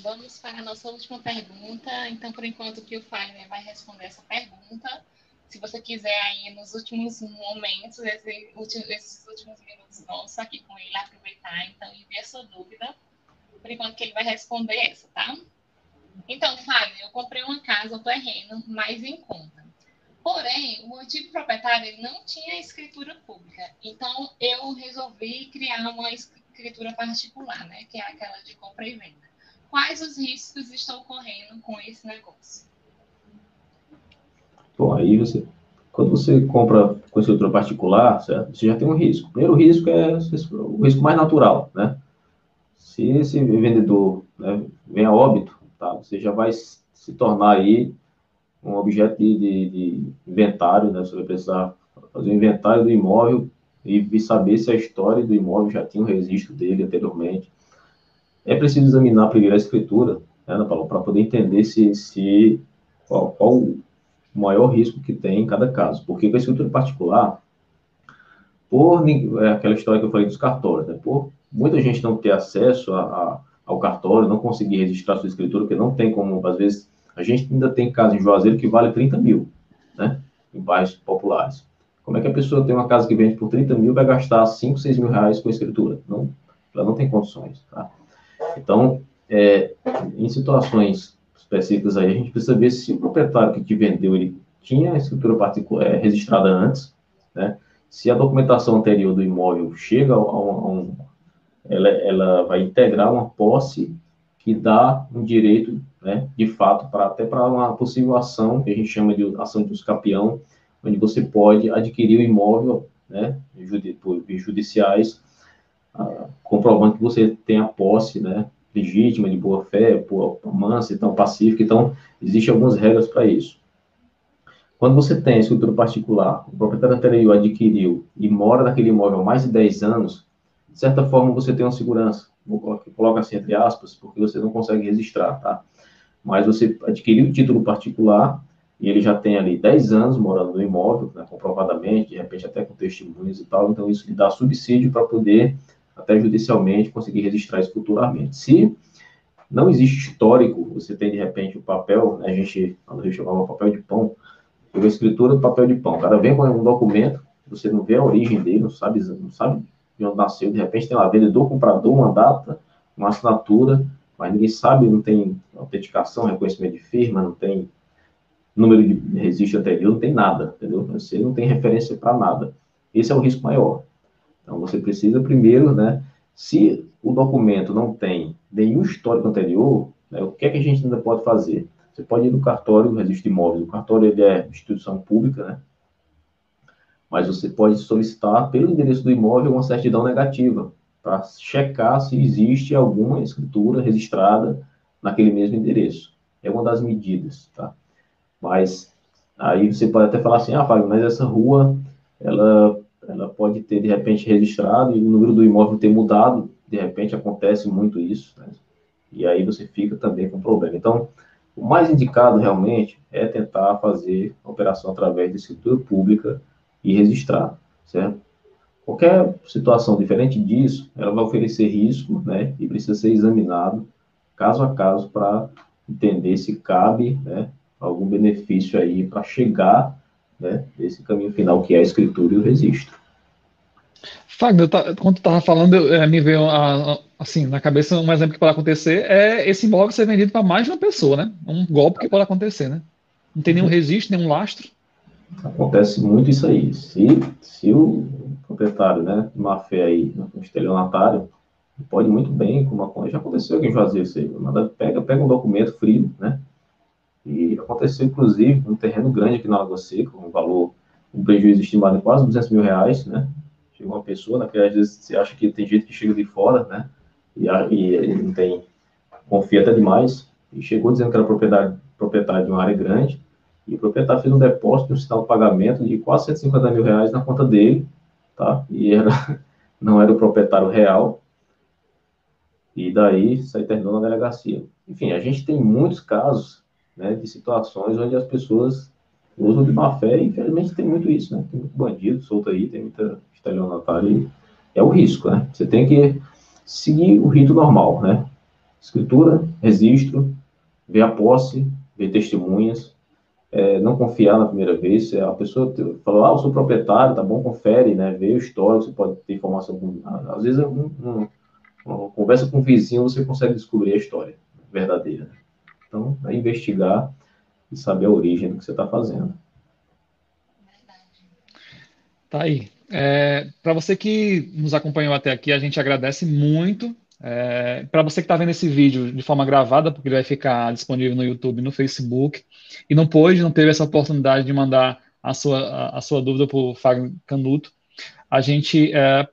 Speaker 5: Vamos para a nossa última pergunta. Então, por enquanto, que o Fagner vai responder essa pergunta. Se você quiser aí, nos últimos momentos, esse, esses últimos minutos nossos aqui com ele, aproveitar, então, e ver a sua dúvida. Por enquanto que ele vai responder essa, tá? Então, Fagner, eu comprei uma casa ou terreno mais em conta. Porém, o antigo proprietário não tinha escritura pública. Então, eu resolvi criar uma escritura particular, né? Que é aquela de compra e venda. Quais os riscos estão ocorrendo com esse negócio?
Speaker 3: Bom, aí você, quando você compra com escritura particular, certo? Você já tem um risco. O primeiro risco é o risco mais natural, né? Se esse vendedor né, vem a óbito, tá? Você já vai se tornar aí um objeto de, de, de inventário, né? Você vai precisar fazer um inventário do imóvel e saber se a história do imóvel já tinha um registro dele anteriormente. É preciso examinar primeiro a escritura, né, para poder entender se, se qual, qual, o maior risco que tem em cada caso. Porque com a escritura particular, por é aquela história que eu falei dos cartórios, né, por muita gente não ter acesso a, a, ao cartório, não conseguir registrar sua escritura, porque não tem como, às vezes, a gente ainda tem casa em Juazeiro que vale 30 mil, né, em bairros populares. Como é que a pessoa tem uma casa que vende por 30 mil vai gastar 5, 6 mil reais com escritura? Não, ela não tem condições, tá? Então, é, em situações específicas aí, a gente precisa ver se o proprietário que te vendeu, ele tinha a escritura particular, é, registrada antes, né? Se a documentação anterior do imóvel chega a um, a um ela, ela vai integrar uma posse que dá um direito, né, de fato, para até para uma possível ação, que a gente chama de ação de escapião, onde você pode adquirir o imóvel, né, judiciais, comprovando que você tem a posse, né, legítima, de boa fé, mansa, então pacífica, então existem algumas regras para isso. Quando você tem escritura particular, o proprietário anterior adquiriu e mora naquele imóvel há mais de 10 anos, de certa forma você tem uma segurança, vou colocar assim entre aspas, porque você não consegue registrar, tá? Mas você adquiriu o título particular, e ele já tem ali 10 anos morando no imóvel, né, comprovadamente, de repente até com testemunhos e tal, então isso lhe dá subsídio para poder, até judicialmente, conseguir registrar isso futuramente. Se não existe histórico, você tem de repente o papel, né, a gente, quando a chamava papel de pão, a escritura do papel de pão, o cara vem com um documento, você não vê a origem dele, não sabe, não sabe de onde nasceu, de repente tem lá vendedor, comprador, uma data, uma assinatura, mas ninguém sabe, não tem autenticação, reconhecimento de firma, não tem número de registro anterior, não tem nada, entendeu? Você não tem referência para nada. Esse é o risco maior. Então, você precisa primeiro, né, se o documento não tem nenhum histórico anterior, né, o que é que a gente ainda pode fazer? Você pode ir no cartório, registro de imóveis. O cartório ele é instituição pública, né? Mas você pode solicitar pelo endereço do imóvel uma certidão negativa para checar se existe alguma escritura registrada naquele mesmo endereço. É uma das medidas, tá? Mas aí você pode até falar assim, ah, Fábio, mas essa rua, ela, ela pode ter, de repente, registrado e o número do imóvel ter mudado, de repente acontece muito isso, né? E aí você fica também com problema. Então, o mais indicado realmente é tentar fazer a operação através de escritura pública e registrar, certo? Qualquer situação diferente disso, ela vai oferecer risco, né? E precisa ser examinado caso a caso para entender se cabe, né? algum benefício aí para chegar né, nesse caminho final que é a escritura e o registro.
Speaker 1: Fagner, quando tu estava falando, é, me veio assim na cabeça um exemplo que pode acontecer é esse imóvel ser vendido para mais de uma pessoa, né? Um golpe que pode acontecer, né? Não tem nenhum uhum. registro, nenhum lastro.
Speaker 3: Acontece muito isso aí. Se, se o proprietário, né, de má fé aí, um estelionatário, pode muito bem, como já aconteceu aqui em Juazeiro, isso aí, pega, pega um documento frio, né, e aconteceu, inclusive, um terreno grande aqui na Lagoa Seca, um valor, um prejuízo estimado em quase 200 mil reais, né? Chegou uma pessoa, né, que às vezes você acha que tem gente que chega de fora, né? E, e ele não tem, confia até demais, e chegou dizendo que era propriedade, proprietário de uma área grande, e o proprietário fez um depósito, um sinal de pagamento de quase 150 mil reais na conta dele, tá? E era, não era o proprietário real, e daí isso aí terminou na delegacia. Enfim, a gente tem muitos casos né, de situações onde as pessoas usam de má fé, infelizmente tem muito isso, né? Tem muito bandido solto aí, tem muita estelionatária, e é o risco, né? Você tem que seguir o rito normal, né? escritura, registro, ver a posse, ver testemunhas, é, não confiar na primeira vez. A pessoa falou, ah, eu sou proprietário, tá bom, confere, né? Vê o histórico, você pode ter informação. Às vezes, um, um, uma conversa com um vizinho, você consegue descobrir a história verdadeira. Então, é investigar e saber a origem do que você está fazendo.
Speaker 1: Tá aí. É, Para você que nos acompanhou até aqui, a gente agradece muito. É, Para você que está vendo esse vídeo de forma gravada, porque ele vai ficar disponível no YouTube no Facebook, e não pôde, não teve essa oportunidade de mandar a sua, a, a sua dúvida para o Fagner Canuto, a gente é,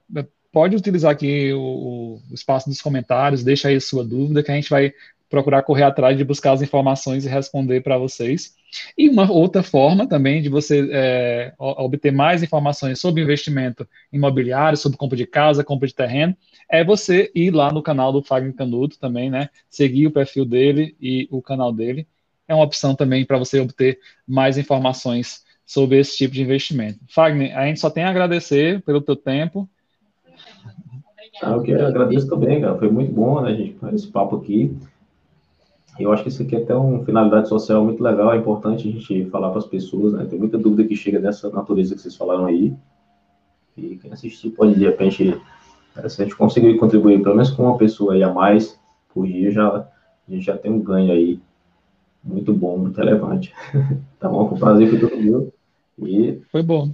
Speaker 1: pode utilizar aqui o, o, espaço dos comentários, deixa aí a sua dúvida, que a gente vai procurar correr atrás de buscar as informações e responder para vocês. E uma outra forma também de você é, obter mais informações sobre investimento imobiliário, sobre compra de casa, compra de terreno, é você ir lá no canal do Fagner Canuto também, né? Seguir o perfil dele e o canal dele. É uma opção também para você obter mais informações sobre esse tipo de investimento. Fagner, a gente só tem a agradecer pelo teu tempo.
Speaker 3: Ah, eu que agradeço também, cara. Foi muito bom, né, gente, esse papo aqui. Eu acho que isso aqui é até uma finalidade social muito legal, é importante a gente falar para as pessoas, né? Tem muita dúvida que chega dessa natureza que vocês falaram aí. E quem assistir pode, de repente, se a gente conseguir contribuir pelo menos com uma pessoa aí a mais por dia, já, a gente já tem um ganho aí muito bom, muito relevante. tá bom? Foi um prazer com todo mundo. E
Speaker 1: foi bom.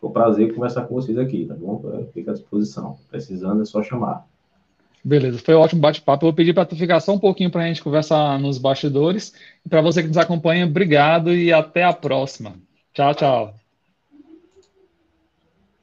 Speaker 3: Foi um prazer conversar com vocês aqui, tá bom? Fica à disposição. Precisando é só chamar.
Speaker 1: Beleza, foi um ótimo bate-papo. Eu vou pedir para tu ficar só um pouquinho para a gente conversar nos bastidores. E para você que nos acompanha, obrigado e até a próxima. Tchau, tchau.